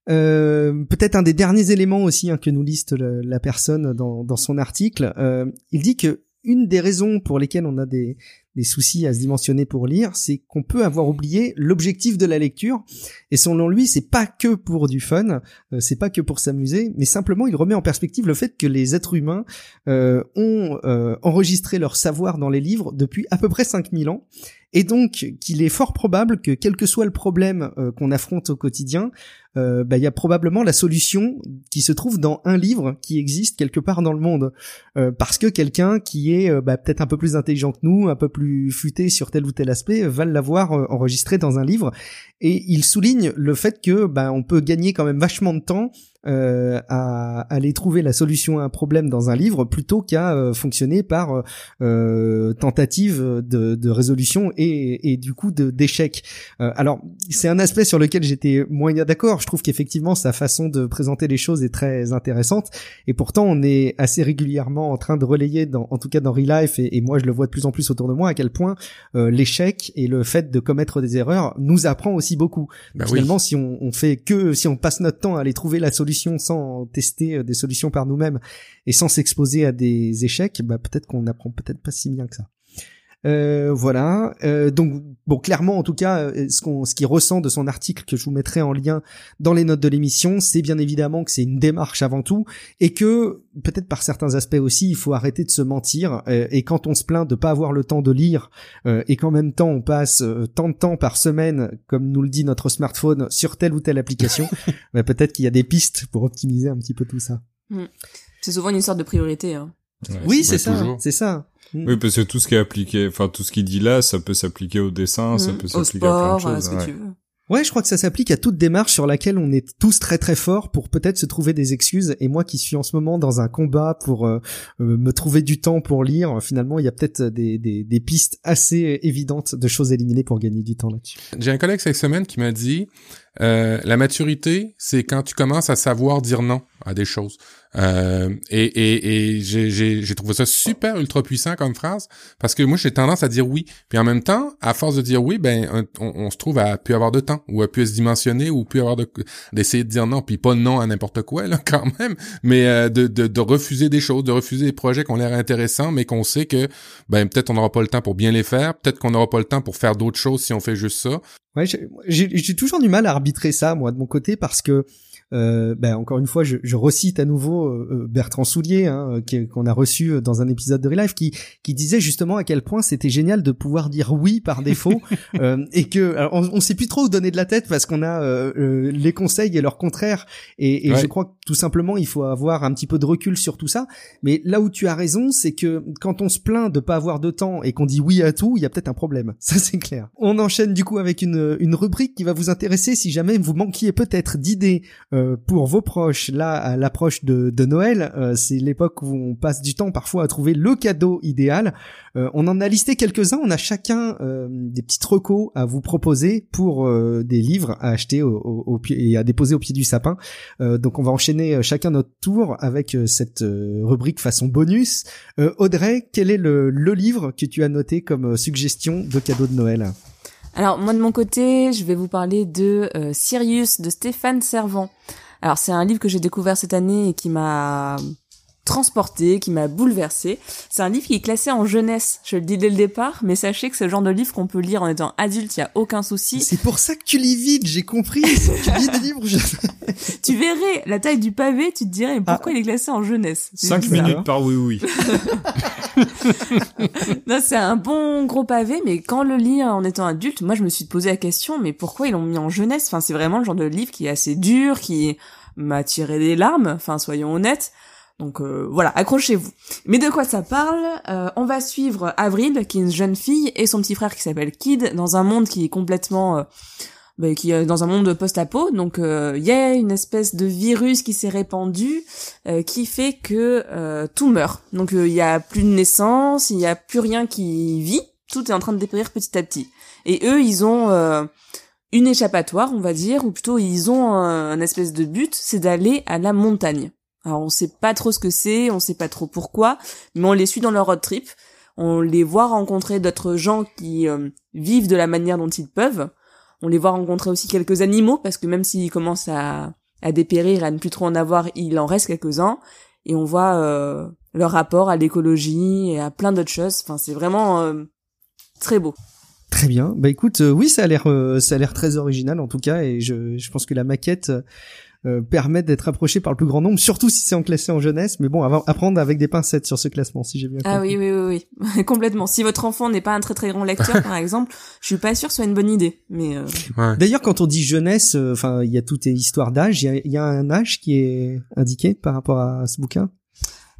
euh, peut-être un des derniers éléments aussi hein, que nous liste la, personne dans, son article. Euh, il dit que une des raisons pour lesquelles on a des, soucis à se dimensionner pour lire, c'est qu'on peut avoir oublié l'objectif de la lecture. Et selon lui, c'est pas que pour du fun, euh, c'est pas que pour s'amuser, mais simplement il remet en perspective le fait que les êtres humains ont enregistré leur savoir dans les livres depuis à peu près 5000 ans et donc qu'il est fort probable que quel que soit le problème euh, qu'on affronte au quotidien, euh, bah, il y a probablement la solution qui se trouve dans un livre qui existe quelque part dans le monde, euh, parce que quelqu'un qui est bah, peut-être un peu plus intelligent que nous, un peu plus futé sur tel ou tel aspect, va l'avoir enregistré dans un livre, et il souligne le fait que bah, on peut gagner quand même vachement de temps euh, à aller trouver la solution à un problème dans un livre plutôt qu'à euh, fonctionner par euh, tentative de, de, résolution et, et du coup d'échec. Euh, alors c'est un aspect sur lequel j'étais moyen d'accord. Je trouve qu'effectivement sa façon de présenter les choses est très intéressante et pourtant on est assez régulièrement en train de relayer, dans, en tout cas dans Real Life et, et moi je le vois de plus en plus autour de moi à quel point l'échec et le fait de commettre des erreurs nous apprend aussi beaucoup. Bah Finalement si on, on fait que si on passe notre temps à aller trouver la solution sans tester euh, des solutions par nous-mêmes et sans s'exposer à des échecs, bah peut-être qu'on apprend peut-être pas si bien que ça. Euh, voilà. Euh, donc bon, clairement, en tout cas, euh, ce qu'on, ce qui ressent de son article que je vous mettrai en lien dans les notes de l'émission, c'est bien évidemment que c'est une démarche avant tout, et que peut-être par certains aspects aussi, il faut arrêter de se mentir. Euh, et quand on se plaint de pas avoir le temps de lire, euh, et qu'en même temps on passe euh, tant de temps par semaine, comme nous le dit notre smartphone, sur telle ou telle application, bah, peut-être qu'il y a des pistes pour optimiser un petit peu tout ça. C'est souvent une histoire de priorité. Hein. Ouais. Oui, c'est ça, c'est ça. Mm. Oui, parce que tout ce qui est appliqué, enfin tout ce qu'il dit là, ça peut s'appliquer au dessin, ça Mm. peut Au s'appliquer à plein de choses. ce que ouais. tu veux. Ouais, je crois que ça s'applique à toute démarche sur laquelle on est tous très très forts pour peut-être se trouver des excuses. Et moi qui suis en ce moment dans un combat pour euh, euh, me trouver du temps pour lire, finalement il y a peut-être des, des, des pistes assez évidentes de choses éliminées pour gagner du temps là-dessus. J'ai un collègue cette semaine qui m'a dit euh, la maturité, c'est quand tu commences à savoir dire non à des choses. Euh, et et, et j'ai, j'ai, trouvé ça super ultra puissant comme phrase parce que moi j'ai tendance à dire oui. Puis en même temps, à force de dire oui, ben on, on se trouve à plus avoir de temps ou à plus se dimensionner ou plus avoir de d'essayer de dire non puis pas non à n'importe quoi là quand même, mais euh, de, de de refuser des choses, de refuser des projets qui ont l'air intéressants mais qu'on sait que ben peut-être on n'aura pas le temps pour bien les faire, peut-être qu'on n'aura pas le temps pour faire d'autres choses si on fait juste ça. Ouais, j'ai toujours du mal à arbitrer ça moi de mon côté parce que euh, ben, encore une fois, je, je recite à nouveau euh, euh, Bertrand Soulier, hein, qui- qu'on a reçu euh, dans un épisode de Relive, qui, qui disait justement à quel point c'était génial de pouvoir dire oui par défaut, euh, et que alors, on, on sait plus trop où donner de la tête parce qu'on a euh, euh, les conseils et leurs contraires, et, et Ouais. je crois que tout simplement il faut avoir un petit peu de recul sur tout ça. Mais là où tu as raison, c'est que quand on se plaint de pas avoir de temps et qu'on dit oui à tout, il y a peut-être un problème. Ça c'est clair. On enchaîne du coup avec une, une rubrique qui va vous intéresser si jamais vous manquiez peut-être d'idées euh, pour vos proches. Là, à l'approche de, Noël, euh, c'est l'époque où on passe du temps parfois à trouver le cadeau idéal. Euh, on en a listé quelques-uns. On a chacun euh, des petites recos à vous proposer pour euh, des livres à acheter et à déposer au pied du sapin. Euh, donc on va enchaîner euh, chacun notre tour avec euh, cette euh, rubrique façon bonus. Euh, Audrey, quel est le, livre que tu as noté comme euh, suggestion de cadeau de Noël? Alors moi de mon côté, je vais vous parler de euh, Sirius de Stéphane Servant. Alors c'est un livre que j'ai découvert cette année et qui m'a transporté, qui m'a bouleversé. C'est un livre qui est classé en jeunesse, je le dis dès le départ, mais sachez que c'est le genre de livre qu'on peut lire en étant adulte, il y a aucun souci. C'est pour ça que tu lis vite, j'ai compris. tu lis des livres. je- Tu verrais la taille du pavé, tu te dirais mais pourquoi Ah. il est classé en jeunesse? C'est Cinq bizarre. minutes par oui oui. Non, c'est un bon gros pavé, mais quand on le lit en étant adulte, moi je me suis posé la question, mais pourquoi ils l'ont mis en jeunesse? Enfin, c'est vraiment le genre de livre qui est assez dur, qui m'a tiré des larmes. Enfin, soyons honnêtes. Donc euh, voilà, accrochez-vous. Mais de quoi ça parle Euh, On va suivre Avril, qui est une jeune fille, et son petit frère qui s'appelle Kid, dans un monde qui est complètement... euh, bah, qui est dans un monde post-apo, donc il y a une espèce de virus qui s'est répandu, qui fait que tout meurt. Donc il y a plus de naissance, il y a plus rien qui vit, tout est en train de dépérir petit à petit. Et eux, ils ont une échappatoire, on va dire, ou plutôt ils ont un espèce de but, c'est d'aller à la montagne. Alors on sait pas trop ce que c'est, on sait pas trop pourquoi, mais on les suit dans leur road trip. On les voit rencontrer d'autres gens qui euh, vivent de la manière dont ils peuvent. On les voit rencontrer aussi quelques animaux parce que même s'ils commencent à, à dépérir, à ne plus trop en avoir, il en reste quelques-uns. Et on voit euh, leur rapport à l'écologie et à plein d'autres choses. Enfin, c'est vraiment euh, très beau. Très bien. Bah écoute, euh, oui, ça a l'air, euh, ça a l'air très original en tout cas, et je, je pense que la maquette euh, permet d'être approchée par le plus grand nombre, surtout si c'est en classé en jeunesse. Mais bon, avant, apprendre avec des pincettes sur ce classement, si j'ai bien compris. Ah oui, oui, oui, oui. complètement. Si votre enfant n'est pas un très très grand lecteur, par exemple, je suis pas sûre que ce soit une bonne idée. Mais euh, Ouais. D'ailleurs, quand on dit jeunesse, euh, enfin, il y a toutes les histoires d'âge. Il y y a un âge qui est indiqué par rapport à ce bouquin?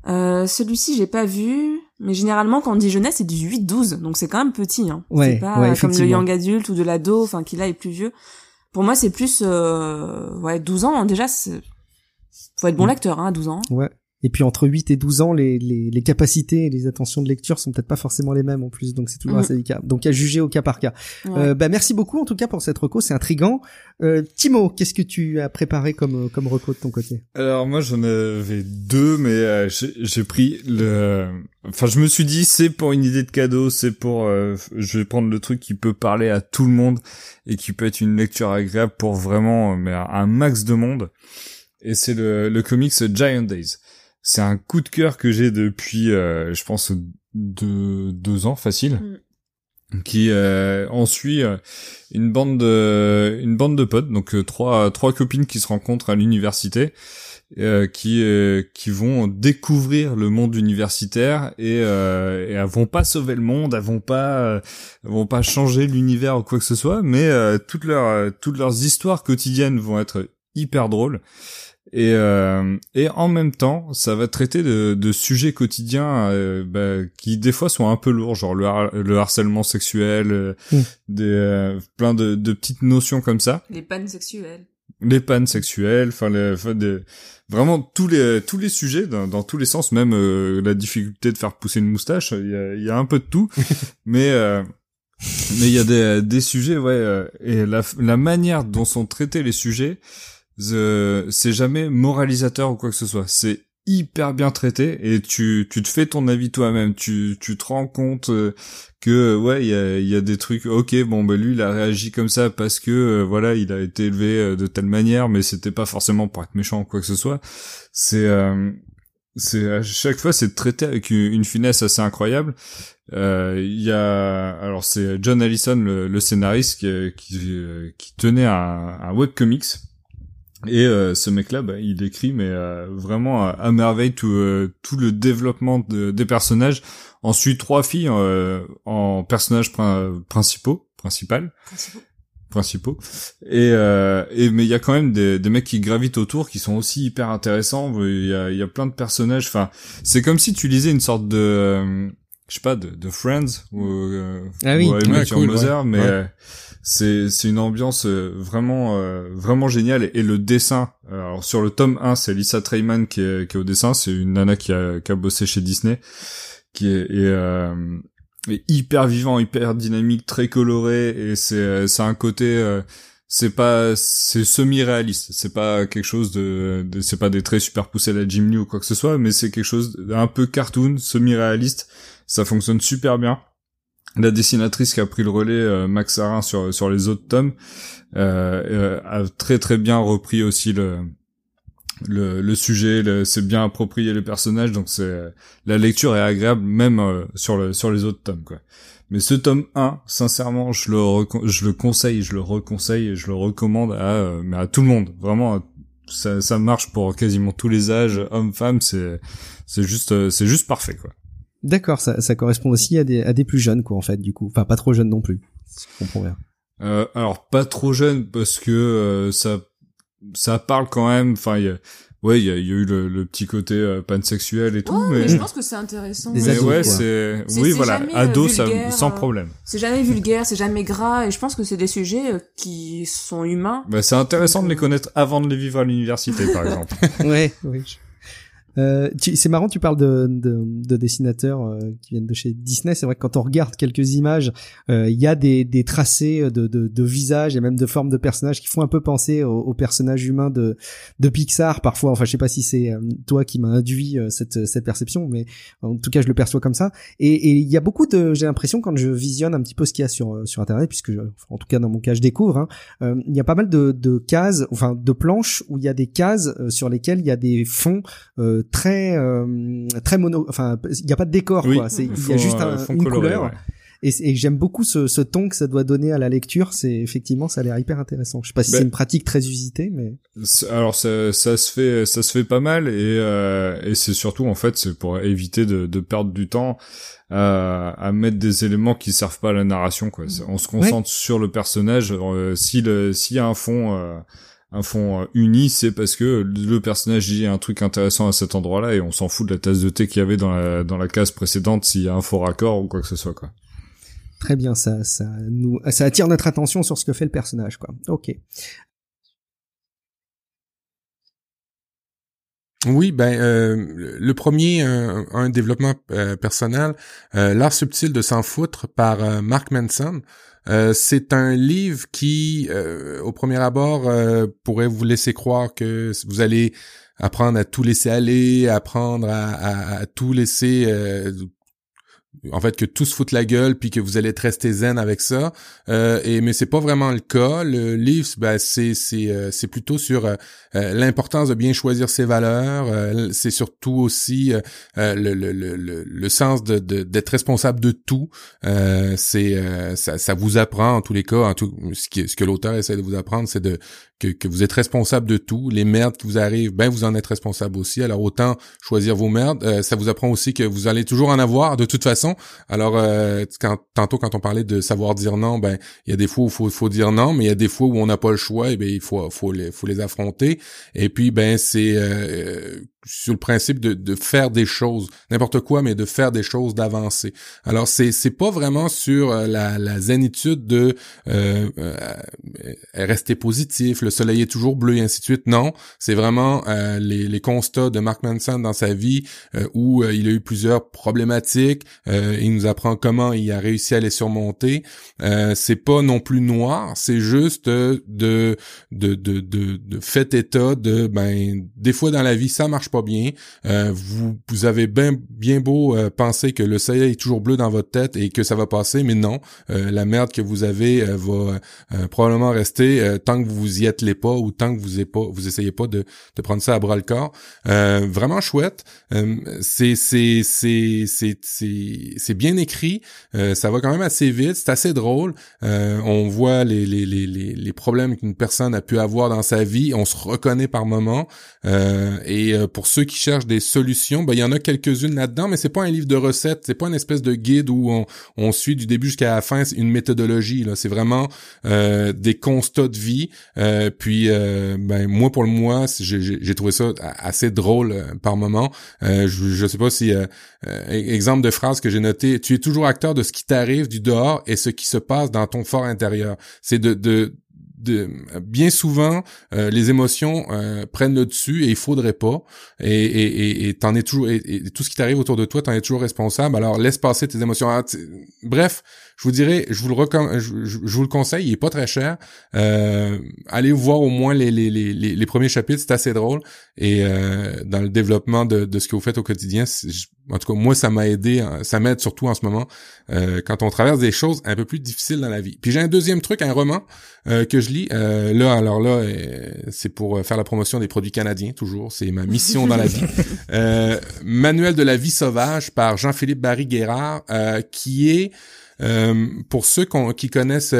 euh, celui-ci, j'ai pas vu. Mais généralement, quand on dit jeunesse, c'est du 8-12. Donc c'est quand même petit. Hein. Ouais, c'est pas ouais, comme le young adulte ou de l'ado, enfin qui là est plus vieux. Pour moi, c'est plus euh, ouais 12 ans. Déjà, c'est faut être bon Mm. lecteur hein, à 12 ans. Ouais. Et puis entre 8 et 12 ans, les, les, les capacités et les attentions de lecture sont peut-être pas forcément les mêmes en plus, donc c'est toujours Mhm. assez délicat. Donc à juger au cas par cas. Ouais. Euh, bah merci beaucoup en tout cas pour cette reco, c'est intrigant. Euh, Timo, qu'est-ce que tu as préparé comme comme reco de ton côté? Alors moi j'en avais deux, mais euh, j'ai j'ai pris le. Enfin je me suis dit c'est pour une idée de cadeau, c'est pour. euh, je vais prendre le truc qui peut parler à tout le monde et qui peut être une lecture agréable pour vraiment euh, mais un un max de monde. Et c'est le, le comics Giant Days. C'est un coup de cœur que j'ai depuis, euh, je pense, deux, deux ans facile. Mm. qui euh, on suit euh, une bande de une bande de potes donc euh, trois trois copines qui se rencontrent à l'université euh, qui qui vont découvrir le monde universitaire et, et elles vont pas sauver le monde elles vont pas elles vont pas changer l'univers ou quoi que ce soit mais toutes leurs toutes leurs histoires quotidiennes vont être hyper drôles et, euh, et en même temps, ça va traiter de, de sujets quotidiens euh, bah, qui des fois sont un peu lourds, genre le, le harcèlement sexuel, euh, Mm. des euh, plein de, de petites notions comme ça, Les pannes sexuelles. les pannes sexuelles, enfin les, enfin, des- vraiment tous les tous les sujets dans, dans tous les sens, même euh, la difficulté de faire pousser une moustache, il y a, il y a un peu de tout, mais euh, mais il y a des, des sujets, ouais, euh, et la, la manière dont sont traités les sujets, euh, c'est jamais moralisateur ou quoi que ce soit. C'est hyper bien traité et tu, tu te fais ton avis toi-même. Tu, tu te rends compte euh, que ouais, il y a, y a des trucs. Ok, bon, ben lui, il a réagi comme ça parce que euh, voilà, il a été élevé euh, de telle manière, mais c'était pas forcément pour être méchant ou quoi que ce soit. C'est euh, c'est à chaque fois c'est traité avec une finesse assez incroyable. Euh, Il y a alors c'est John Allison le, le scénariste qui qui, euh, qui tenait un, un webcomics et euh, ce mec-là, bah, il écrit mais euh, vraiment à, à merveille tout euh, tout le développement de- des personnages. Ensuite trois filles euh, en personnages prin- principaux, principales Principaux. principaux et euh, et mais il y a quand même des, des mecs qui gravitent autour qui sont aussi hyper intéressants il y a il y a plein de personnages enfin c'est comme si tu lisais une sorte de euh, je sais pas de, de Friends ou euh, Ah oui. ou cool, Mother, ouais. mais Ouais. Euh, c'est c'est une ambiance euh, vraiment euh, vraiment géniale et, le dessin euh, alors sur le tome 1 c'est Lisa Treyman qui est qui est au dessin c'est une nana qui a qui a bossé chez Disney qui est euh, hyper vivant, hyper dynamique, très coloré et c'est c'est un côté euh, c'est pas c'est semi-réaliste, c'est pas quelque chose de, de c'est pas des traits super poussés à la Jim Lee ou quoi que ce soit, mais c'est quelque chose d'un peu cartoon, semi-réaliste. Ça fonctionne super bien. La dessinatrice qui a pris le relais, euh, Max Sarin sur sur les autres tomes, euh, euh, a très très bien repris aussi le le, le sujet, c'est bien approprié les personnages, donc c'est la lecture est agréable même euh, sur le sur les autres tomes quoi. Mais ce tome 1, sincèrement, je le je le conseille, je le reconseille et je le recommande à euh, mais à tout le monde. Vraiment ça ça marche pour quasiment tous les âges, hommes, femmes, c'est c'est juste euh, c'est juste parfait quoi. D'accord, ça, ça correspond aussi à des, à des plus jeunes, quoi, en fait, du coup. Enfin, pas trop jeunes non plus. Si je comprends bien. Euh, alors pas trop jeune parce que euh, ça ça parle quand même enfin il y a ouais il y a, y a eu le, le petit côté euh, pansexuel et tout Ouais, mais... mais, je pense que c'est intéressant. Des mais ados, ouais quoi. c'est oui voilà jamais, euh, ado ça vulgaire, sans euh, problème C'est jamais vulgaire, c'est jamais gras, et je pense que c'est des sujets euh, qui sont humains. bah, c'est intéressant de les connaître avant de les vivre à l'université par exemple ouais, oui. Euh, c'est marrant, tu parles de, de, de dessinateurs euh, qui viennent de chez Disney. C'est vrai que quand on regarde quelques images, euh, il y a des, des tracés de, de, de visages et même de formes de personnages qui font un peu penser aux, aux personnages humains de, de Pixar parfois. Enfin, je sais pas si c'est euh, toi qui m'a induit euh, cette, cette perception, mais en tout cas, je le perçois comme ça. Et il y a beaucoup de, j'ai l'impression quand je visionne un petit peu ce qu'il y a sur sur Internet, puisque je- en tout cas dans mon cas, je découvre. Hein, il y a pas mal de, de cases, enfin de planches où il y a des cases sur lesquelles il y a des fonds très euh, très mono enfin il y a pas de décor Oui, quoi. C'est il y a juste euh, un- fond une coloré, couleur. ouais. et, j'aime beaucoup ce, ce ton que ça doit donner à la lecture. C'est effectivement ça a l'air hyper intéressant. Je sais pas si Ben- c'est une pratique très usitée mais Alors ça, ça se fait, ça se fait pas mal. Et, euh, et c'est surtout en fait c'est pour éviter de, de perdre du temps à, à mettre des éléments qui servent pas à la narration quoi. On se concentre sur le personnage. Euh, si s'il y a un fond euh, un fond euh, uni, c'est parce que le personnage dit un truc intéressant à cet endroit-là et on s'en fout de la tasse de thé qu'il y avait dans la dans la case précédente s'il y a un faux raccord ou quoi que ce soit quoi. très bien ça ça nous ça attire notre attention sur ce que fait le personnage quoi ok Oui, ben euh, le premier, un, un développement euh, personnel, euh, l'art subtil de s'en foutre par euh, Mark Manson. Euh, c'est un livre qui, euh, au premier abord, euh, pourrait vous laisser croire que vous allez apprendre à tout laisser aller, apprendre à, tout laisser, euh, en fait que tout se fout la gueule puis que vous allez être resté zen avec ça. Euh, et mais c'est pas vraiment le cas. Le livre ben, c'est c'est euh, c'est plutôt sur euh, euh, l'importance de bien choisir ses valeurs. C'est surtout aussi le, le, le, le, sens de d'être responsable de tout. C'est ça, vous apprend en tous les cas. En tout ce, ce que l'auteur essaie de vous apprendre c'est de que, que vous êtes responsable de tout les merdes qui vous arrivent ben vous en êtes responsable aussi. Alors autant choisir vos merdes. Ça vous apprend aussi que vous allez toujours en avoir de toute façon. Alors, euh, quand, tantôt, quand on parlait de savoir dire non, ben il y a des fois où faut, faut dire non, mais il y a des fois où on n'a pas le choix, et ben il faut, faut les, faut les affronter. Et puis, ben c'est euh, sur le principe de, de faire des choses, n'importe quoi, mais de faire des choses, d'avancer. Alors c'est c'est pas vraiment sur euh, la, la zénitude de euh, euh, rester positif, le soleil est toujours bleu et ainsi de suite. Non, c'est vraiment euh, les, les constats de Mark Manson dans sa vie où il a eu plusieurs problématiques. il nous apprend comment il a réussi à les surmonter. c'est pas non plus noir, c'est juste de de de de, de fait état de ben des fois dans la vie ça marche pas bien. Euh, vous, vous avez bien bien beau euh, penser que le soleil est toujours bleu dans votre tête et que ça va passer, mais non, euh, la merde que vous avez va probablement rester tant que vous y êtes les pas ou tant que vous n'essayez pas, vous essayez pas de, de prendre ça à bras le corps. vraiment chouette. c'est c'est c'est c'est c'est bien écrit. ça va quand même assez vite. C'est assez drôle. on voit les, les les les problèmes qu'une personne a pu avoir dans sa vie. On se reconnaît par moment. et pour pour ceux qui cherchent des solutions, ben il y en a quelques-unes là-dedans, mais c'est pas un livre de recettes, c'est pas une espèce de guide où on, on suit du début jusqu'à la fin une méthodologie. Là, c'est vraiment euh, des constats de vie. Euh, puis, euh, ben moi pour le moi, j'ai trouvé ça assez drôle euh, par moment. Euh, je, je sais pas si euh, exemple de phrase que j'ai noté. Tu es toujours acteur de ce qui t'arrive du dehors et ce qui se passe dans ton fort intérieur. C'est de, de bien souvent euh, les émotions euh, prennent le dessus et il faudrait pas. Et et et t'en es toujours et, tout ce qui t'arrive autour de toi t'en es toujours responsable. Alors laisse passer tes émotions. Ah, bref je vous dirais je vous le je, vous le conseille il est pas très cher euh, allez voir au moins les les les les, premiers chapitres c'est assez drôle et euh, dans le développement de de ce que vous faites au quotidien en tout cas moi ça m'a aidé hein, ça m'aide surtout en ce moment quand on traverse des choses un peu plus difficiles dans la vie puis j'ai un deuxième truc un roman que je euh, là, alors là, euh, c'est pour euh, faire la promotion des produits canadiens, toujours. C'est ma mission dans la vie. Manuel de la vie sauvage par Jean-Philippe Barry-Guérard, qui est pour ceux qui connaissent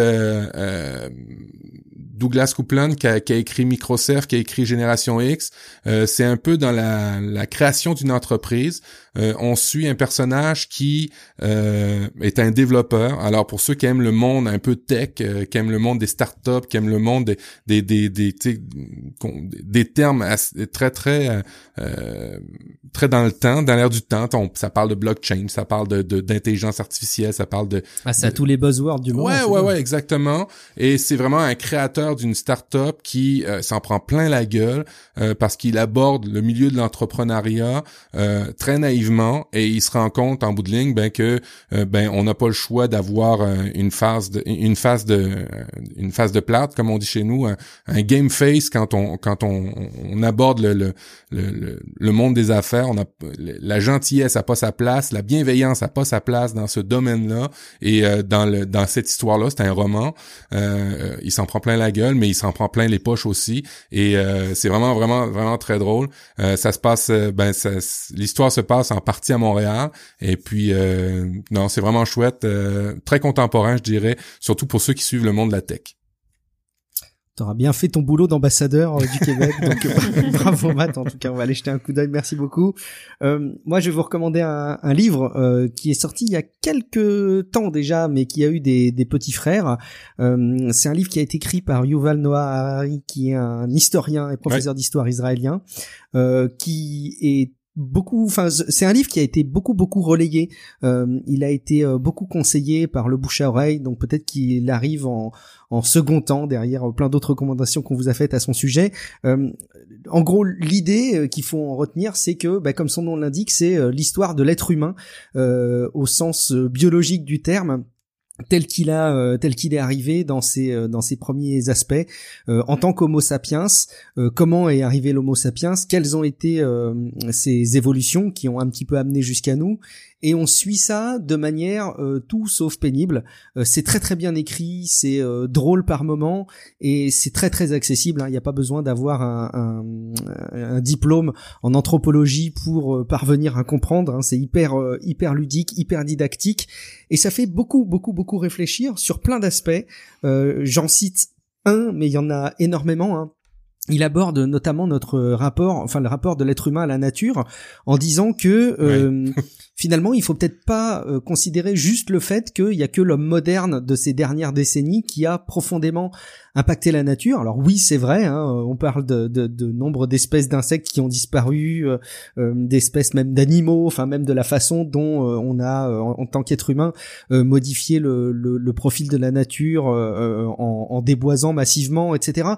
Douglas Coupland qui a, écrit Microsoft, qui a écrit Génération X, c'est un peu dans la création d'une entreprise. Euh, on suit un personnage qui euh, est un développeur. Alors pour ceux qui aiment le monde un peu tech, euh, qui aiment le monde des startups, qui aiment le monde des des des des, des, termes très très très dans le temps, dans l'air du temps. ça parle de blockchain, ça parle de d'intelligence artificielle, ça parle de ah c'est à tous les buzzwords du monde. Ouais ouais ouais exactement. Et c'est vraiment un créateur d'une startup qui s'en prend plein la gueule parce qu'il aborde le milieu de l'entrepreneuriat très et il se rend compte en bout de ligne ben que euh, ben on n'a pas le choix d'avoir euh, une phase de une phase de euh, une phase de plate comme on dit chez nous un, game face quand on quand on, on aborde le, le le, le monde des affaires. On a la gentillesse a pas sa place la bienveillance a pas sa place dans ce domaine-là. Et dans le dans cette histoire-là c'est un roman. Il s'en prend plein la gueule mais il s'en prend plein les poches aussi. Et c'est vraiment vraiment vraiment très drôle. Ça se passe ben l'histoire se passe en partie à Montréal. Et puis, euh, non, c'est vraiment chouette, euh, très contemporain, je dirais, surtout pour ceux qui suivent le monde de la tech. T'auras bien fait ton boulot d'ambassadeur euh, du Québec, donc bravo Matt. En tout cas, on va aller jeter un coup d'œil. Merci beaucoup. moi, je vais vous recommander un, livre qui est sorti il y a quelques temps déjà, mais qui a eu des, petits frères. c'est un livre qui a été écrit par Yuval Noah Harari, qui est un historien et professeur d'histoire israélien, qui est beaucoup enfin c'est un livre qui a été beaucoup beaucoup relayé. Euh, il a été euh, beaucoup conseillé par le bouche à oreille donc peut-être qu'il arrive en, en second temps derrière plein d'autres recommandations qu'on vous a faites à son sujet. Euh, en gros l'idée qu'il faut en retenir c'est que bah, comme son nom l'indique c'est l'histoire de l'être humain au sens biologique du terme tel qu'il a euh, tel qu'il est arrivé dans ses euh, dans ses premiers aspects. Euh, en tant qu'homo sapiens comment est arrivé l'homo sapiens? Quelles ont été ces évolutions qui ont un petit peu amené jusqu'à nous? Et on suit ça de manière euh, tout sauf pénible. Euh, c'est très très bien écrit, c'est euh, drôle par moment et c'est très très accessible. hein. Il n'y a pas besoin d'avoir un, un- un diplôme en anthropologie pour euh, parvenir à comprendre. hein. C'est hyper euh, hyper ludique, hyper didactique et ça fait beaucoup beaucoup beaucoup réfléchir sur plein d'aspects. Euh, J'en cite un, mais il y en a énormément. hein. Il aborde notamment notre rapport, enfin le rapport de l'être humain à la nature, en disant que euh, finalement il faut peut-être pas euh, considérer juste le fait qu'il y a que l'homme moderne de ces dernières décennies qui a profondément impacté la nature. Alors oui, c'est vrai, hein, on parle de, de, de nombre d'espèces d'insectes qui ont disparu, euh, euh, d'espèces même d'animaux, enfin même de la façon dont euh, on a euh, en, tant qu'être humain euh, modifié le, le, profil de la nature euh, euh, en, en déboisant massivement, etc.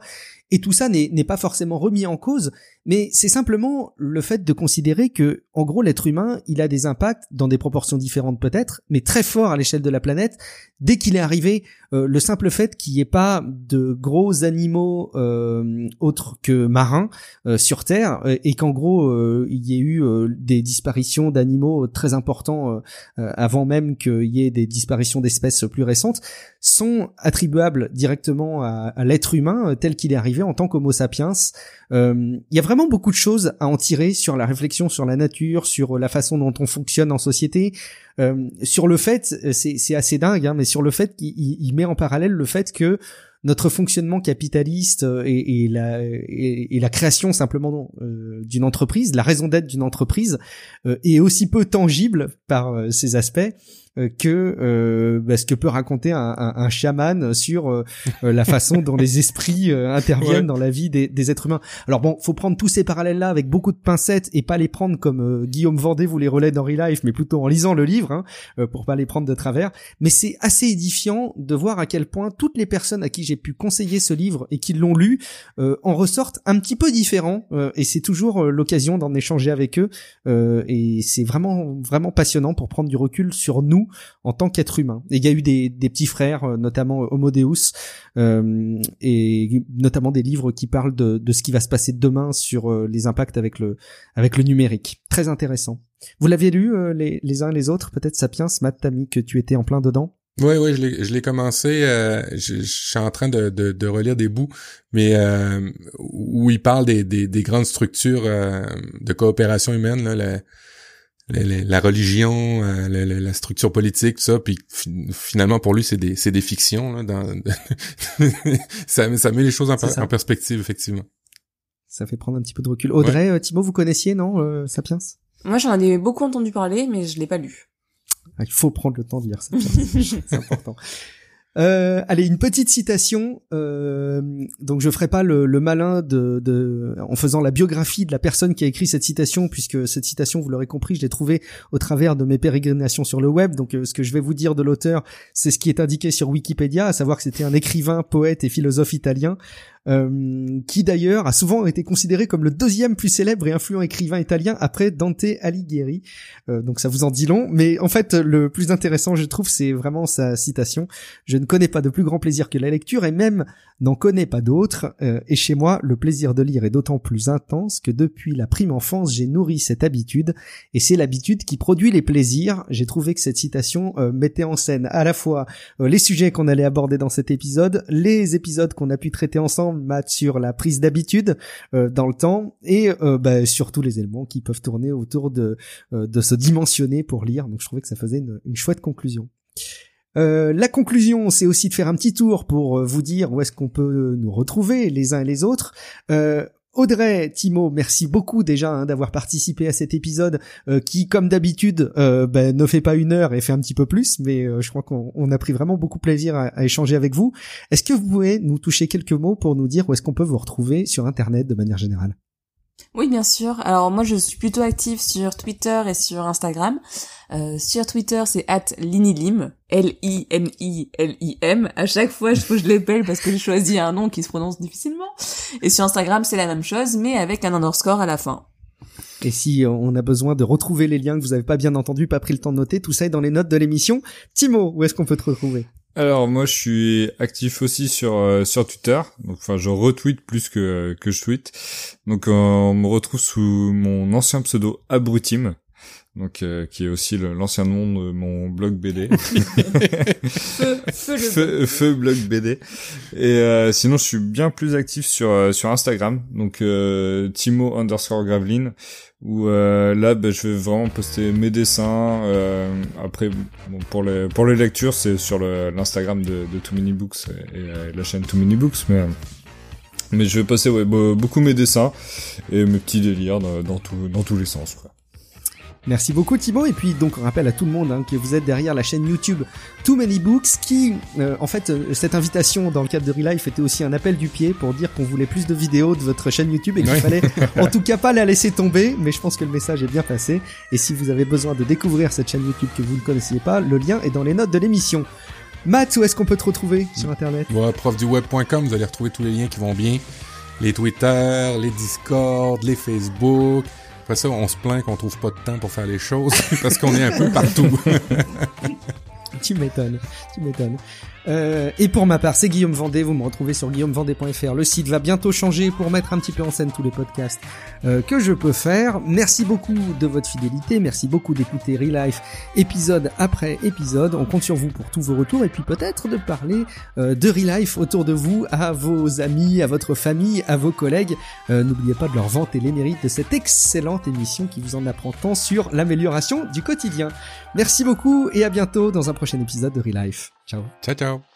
Et tout ça n'est pas forcément remis en cause, mais c'est simplement le fait de considérer que, en gros, l'être humain, il a des impacts dans des proportions différentes peut-être, mais très forts à l'échelle de la planète. Dès qu'il est arrivé, euh, le simple fait qu'il n'y ait pas de gros animaux euh, autres que marins euh, sur Terre, euh, et qu'en gros, euh, il y ait eu des disparitions d'animaux très importants avant même qu'il y ait des disparitions d'espèces plus récentes, sont attribuables directement à, l'être humain tel qu'il est arrivé en tant qu'Homo sapiens. Il y a vraiment beaucoup de choses à en tirer sur la réflexion sur la nature, sur la façon dont on fonctionne en société, euh, sur le fait, euh, c'est assez dingue, hein, mais sur le fait qu'il il- il met en parallèle le fait que notre fonctionnement capitaliste euh, et, la, création simplement euh, d'une entreprise, la raison d'être d'une entreprise, euh, est aussi peu tangible par euh, ces aspects. euh, que euh, bah, ce que peut raconter un, un, un chaman sur euh, euh, la façon dont les esprits euh, interviennent Ouais. dans la vie des, des êtres humains. Alors bon, faut prendre tous ces parallèles-là avec beaucoup de pincettes et pas les prendre comme euh, Guillaume Vendée vous les relaie dans Real Life, mais plutôt en lisant le livre, hein, euh, pour pas les prendre de travers. Mais c'est assez édifiant de voir à quel point toutes les personnes à qui j'ai pu conseiller ce livre et qui l'ont lu euh, en ressortent un petit peu différents. euh, et c'est toujours euh, l'occasion d'en échanger avec eux. euh, et c'est vraiment vraiment passionnant pour prendre du recul sur nous en tant qu'être humain. Et il y a eu des, des petits frères, euh, notamment Homo Deus, euh, et notamment des livres qui parlent de, de ce qui va se passer demain sur euh, les impacts avec le avec le numérique. Très intéressant. Vous l'aviez lu euh, les, les uns et les autres, peut-être Sapiens, Matt, t'as mis que tu étais en plein dedans? Oui, oui, je l'ai, commencé. euh, je, je suis en train de, de, de relire des bouts, mais euh, où il parle des, des, des grandes structures euh, de coopération humaine, là, la, la- la religion, euh, la, structure politique, tout ça. Puis fi- finalement, pour lui, c'est des, c'est des fictions. Là, dans, ça, ça met les choses en, per- en perspective, effectivement. Ça fait prendre un petit peu de recul. Audrey, euh, Thibaut, vous connaissiez, non, euh, Sapiens? Moi, j'en ai beaucoup entendu parler, mais je l'ai pas lu. Ah, Il faut prendre le temps de lire Sapiens. C'est important. Euh, allez, une petite citation. Euh, donc, je ferai pas le, malin en faisant la biographie de la personne qui a écrit cette citation, puisque cette citation, vous l'aurez compris, je l'ai trouvée au travers de mes pérégrinations sur le web. Donc, euh, ce que je vais vous dire de l'auteur, c'est ce qui est indiqué sur Wikipédia, à savoir que c'était un écrivain, poète et philosophe italien. Euh, qui d'ailleurs a souvent été considéré comme le deuxième plus célèbre et influent écrivain italien après Dante Alighieri. Euh, donc ça vous en dit long, mais en fait le plus intéressant je trouve c'est vraiment sa citation. Je ne connais pas de plus grand plaisir que la lecture et même n'en connais pas d'autre. Euh, et chez moi le plaisir de lire est d'autant plus intense que depuis la prime enfance j'ai nourri cette habitude et c'est l'habitude qui produit les plaisirs. J'ai trouvé que cette citation euh, mettait en scène à la fois euh, les sujets qu'on allait aborder dans cet épisode, les épisodes qu'on a pu traiter ensemble, Matt, sur la prise d'habitude euh, dans le temps, et euh, bah, surtout les éléments qui peuvent tourner autour de, euh, de se dimensionner pour lire. Donc je trouvais que ça faisait une, chouette conclusion. La conclusion, c'est aussi de faire un petit tour pour vous dire où est-ce qu'on peut nous retrouver les uns et les autres. Audrey, Timo, merci beaucoup déjà hein, d'avoir participé à cet épisode euh, qui, comme d'habitude, euh, ben, ne fait pas une heure et fait un petit peu plus, mais euh, je crois qu'on on a pris vraiment beaucoup plaisir à échanger avec vous. Est-ce que vous pouvez nous toucher quelques mots pour nous dire où est-ce qu'on peut vous retrouver sur Internet de manière générale? Oui, bien sûr. Alors moi, je suis plutôt active sur Twitter et sur Instagram. Euh, sur Twitter, c'est at linilim, L-I-N-I-L-I-M. À chaque fois, que je l'appelle parce que j'ai choisi un nom qui se prononce difficilement. Et sur Instagram, c'est la même chose, mais avec un underscore à la fin. Et si on a besoin de retrouver les liens que vous avez pas bien entendus, pas pris le temps de noter, tout ça est dans les notes de l'émission. Timo, où est-ce qu'on peut te retrouver? Alors moi je suis actif aussi sur euh, sur Twitter. Donc enfin je retweet plus que que je tweet. Donc euh, on me retrouve sous mon ancien pseudo Abrutim. Donc euh, qui est aussi l'ancien nom de mon blog BD. Feu, feu le feu, feu blog BD. Et euh, sinon, je suis bien plus actif sur euh, sur Instagram, donc euh, Timo underscore Graveline, où euh, là, ben, je vais vraiment poster mes dessins. euh, après, bon, pour les pour les lectures, c'est sur le- l'Instagram de, de Too Many Books et, euh, la chaîne Too Many Books, mais mais je vais passer ouais, be- beaucoup mes dessins et mes petits délires dans, dans, tout, dans tous les sens. Quoi. Merci beaucoup Thibaut et puis donc on rappelle à tout le monde hein, que vous êtes derrière la chaîne YouTube Too Many Books qui euh, en fait euh, cette invitation dans le cadre de Relife était aussi un appel du pied pour dire qu'on voulait plus de vidéos de votre chaîne YouTube et qu'il fallait en tout cas pas la laisser tomber mais je pense que le message est bien passé et si vous avez besoin de découvrir cette chaîne YouTube que vous ne connaissiez pas le lien est dans les notes de l'émission. Matt, où est-ce qu'on peut te retrouver sur internet? Ouais, profduweb.com, vous allez retrouver tous les liens qui vont bien. Les Twitter, les Discord, les Facebook. Après ça, on se plaint qu'on trouve pas de temps pour faire les choses parce qu'on est un peu partout. Tu m'étonnes, tu m'étonnes. Euh, et pour ma part, c'est Guillaume Vendée. Vous me retrouvez sur guillaumevendée.fr. Le site va bientôt changer pour mettre un petit peu en scène tous les podcasts euh, que je peux faire. Merci beaucoup de votre fidélité. Merci beaucoup d'écouter Relife épisode après épisode. On compte sur vous pour tous vos retours et puis peut-être de parler euh, de Relife autour de vous à vos amis, à votre famille, à vos collègues. Euh, N'oubliez pas de leur vanter les mérites de cette excellente émission qui vous en apprend tant sur l'amélioration du quotidien. Merci beaucoup et à bientôt dans un prochain épisode de Relife. Ciao. ciao, ciao.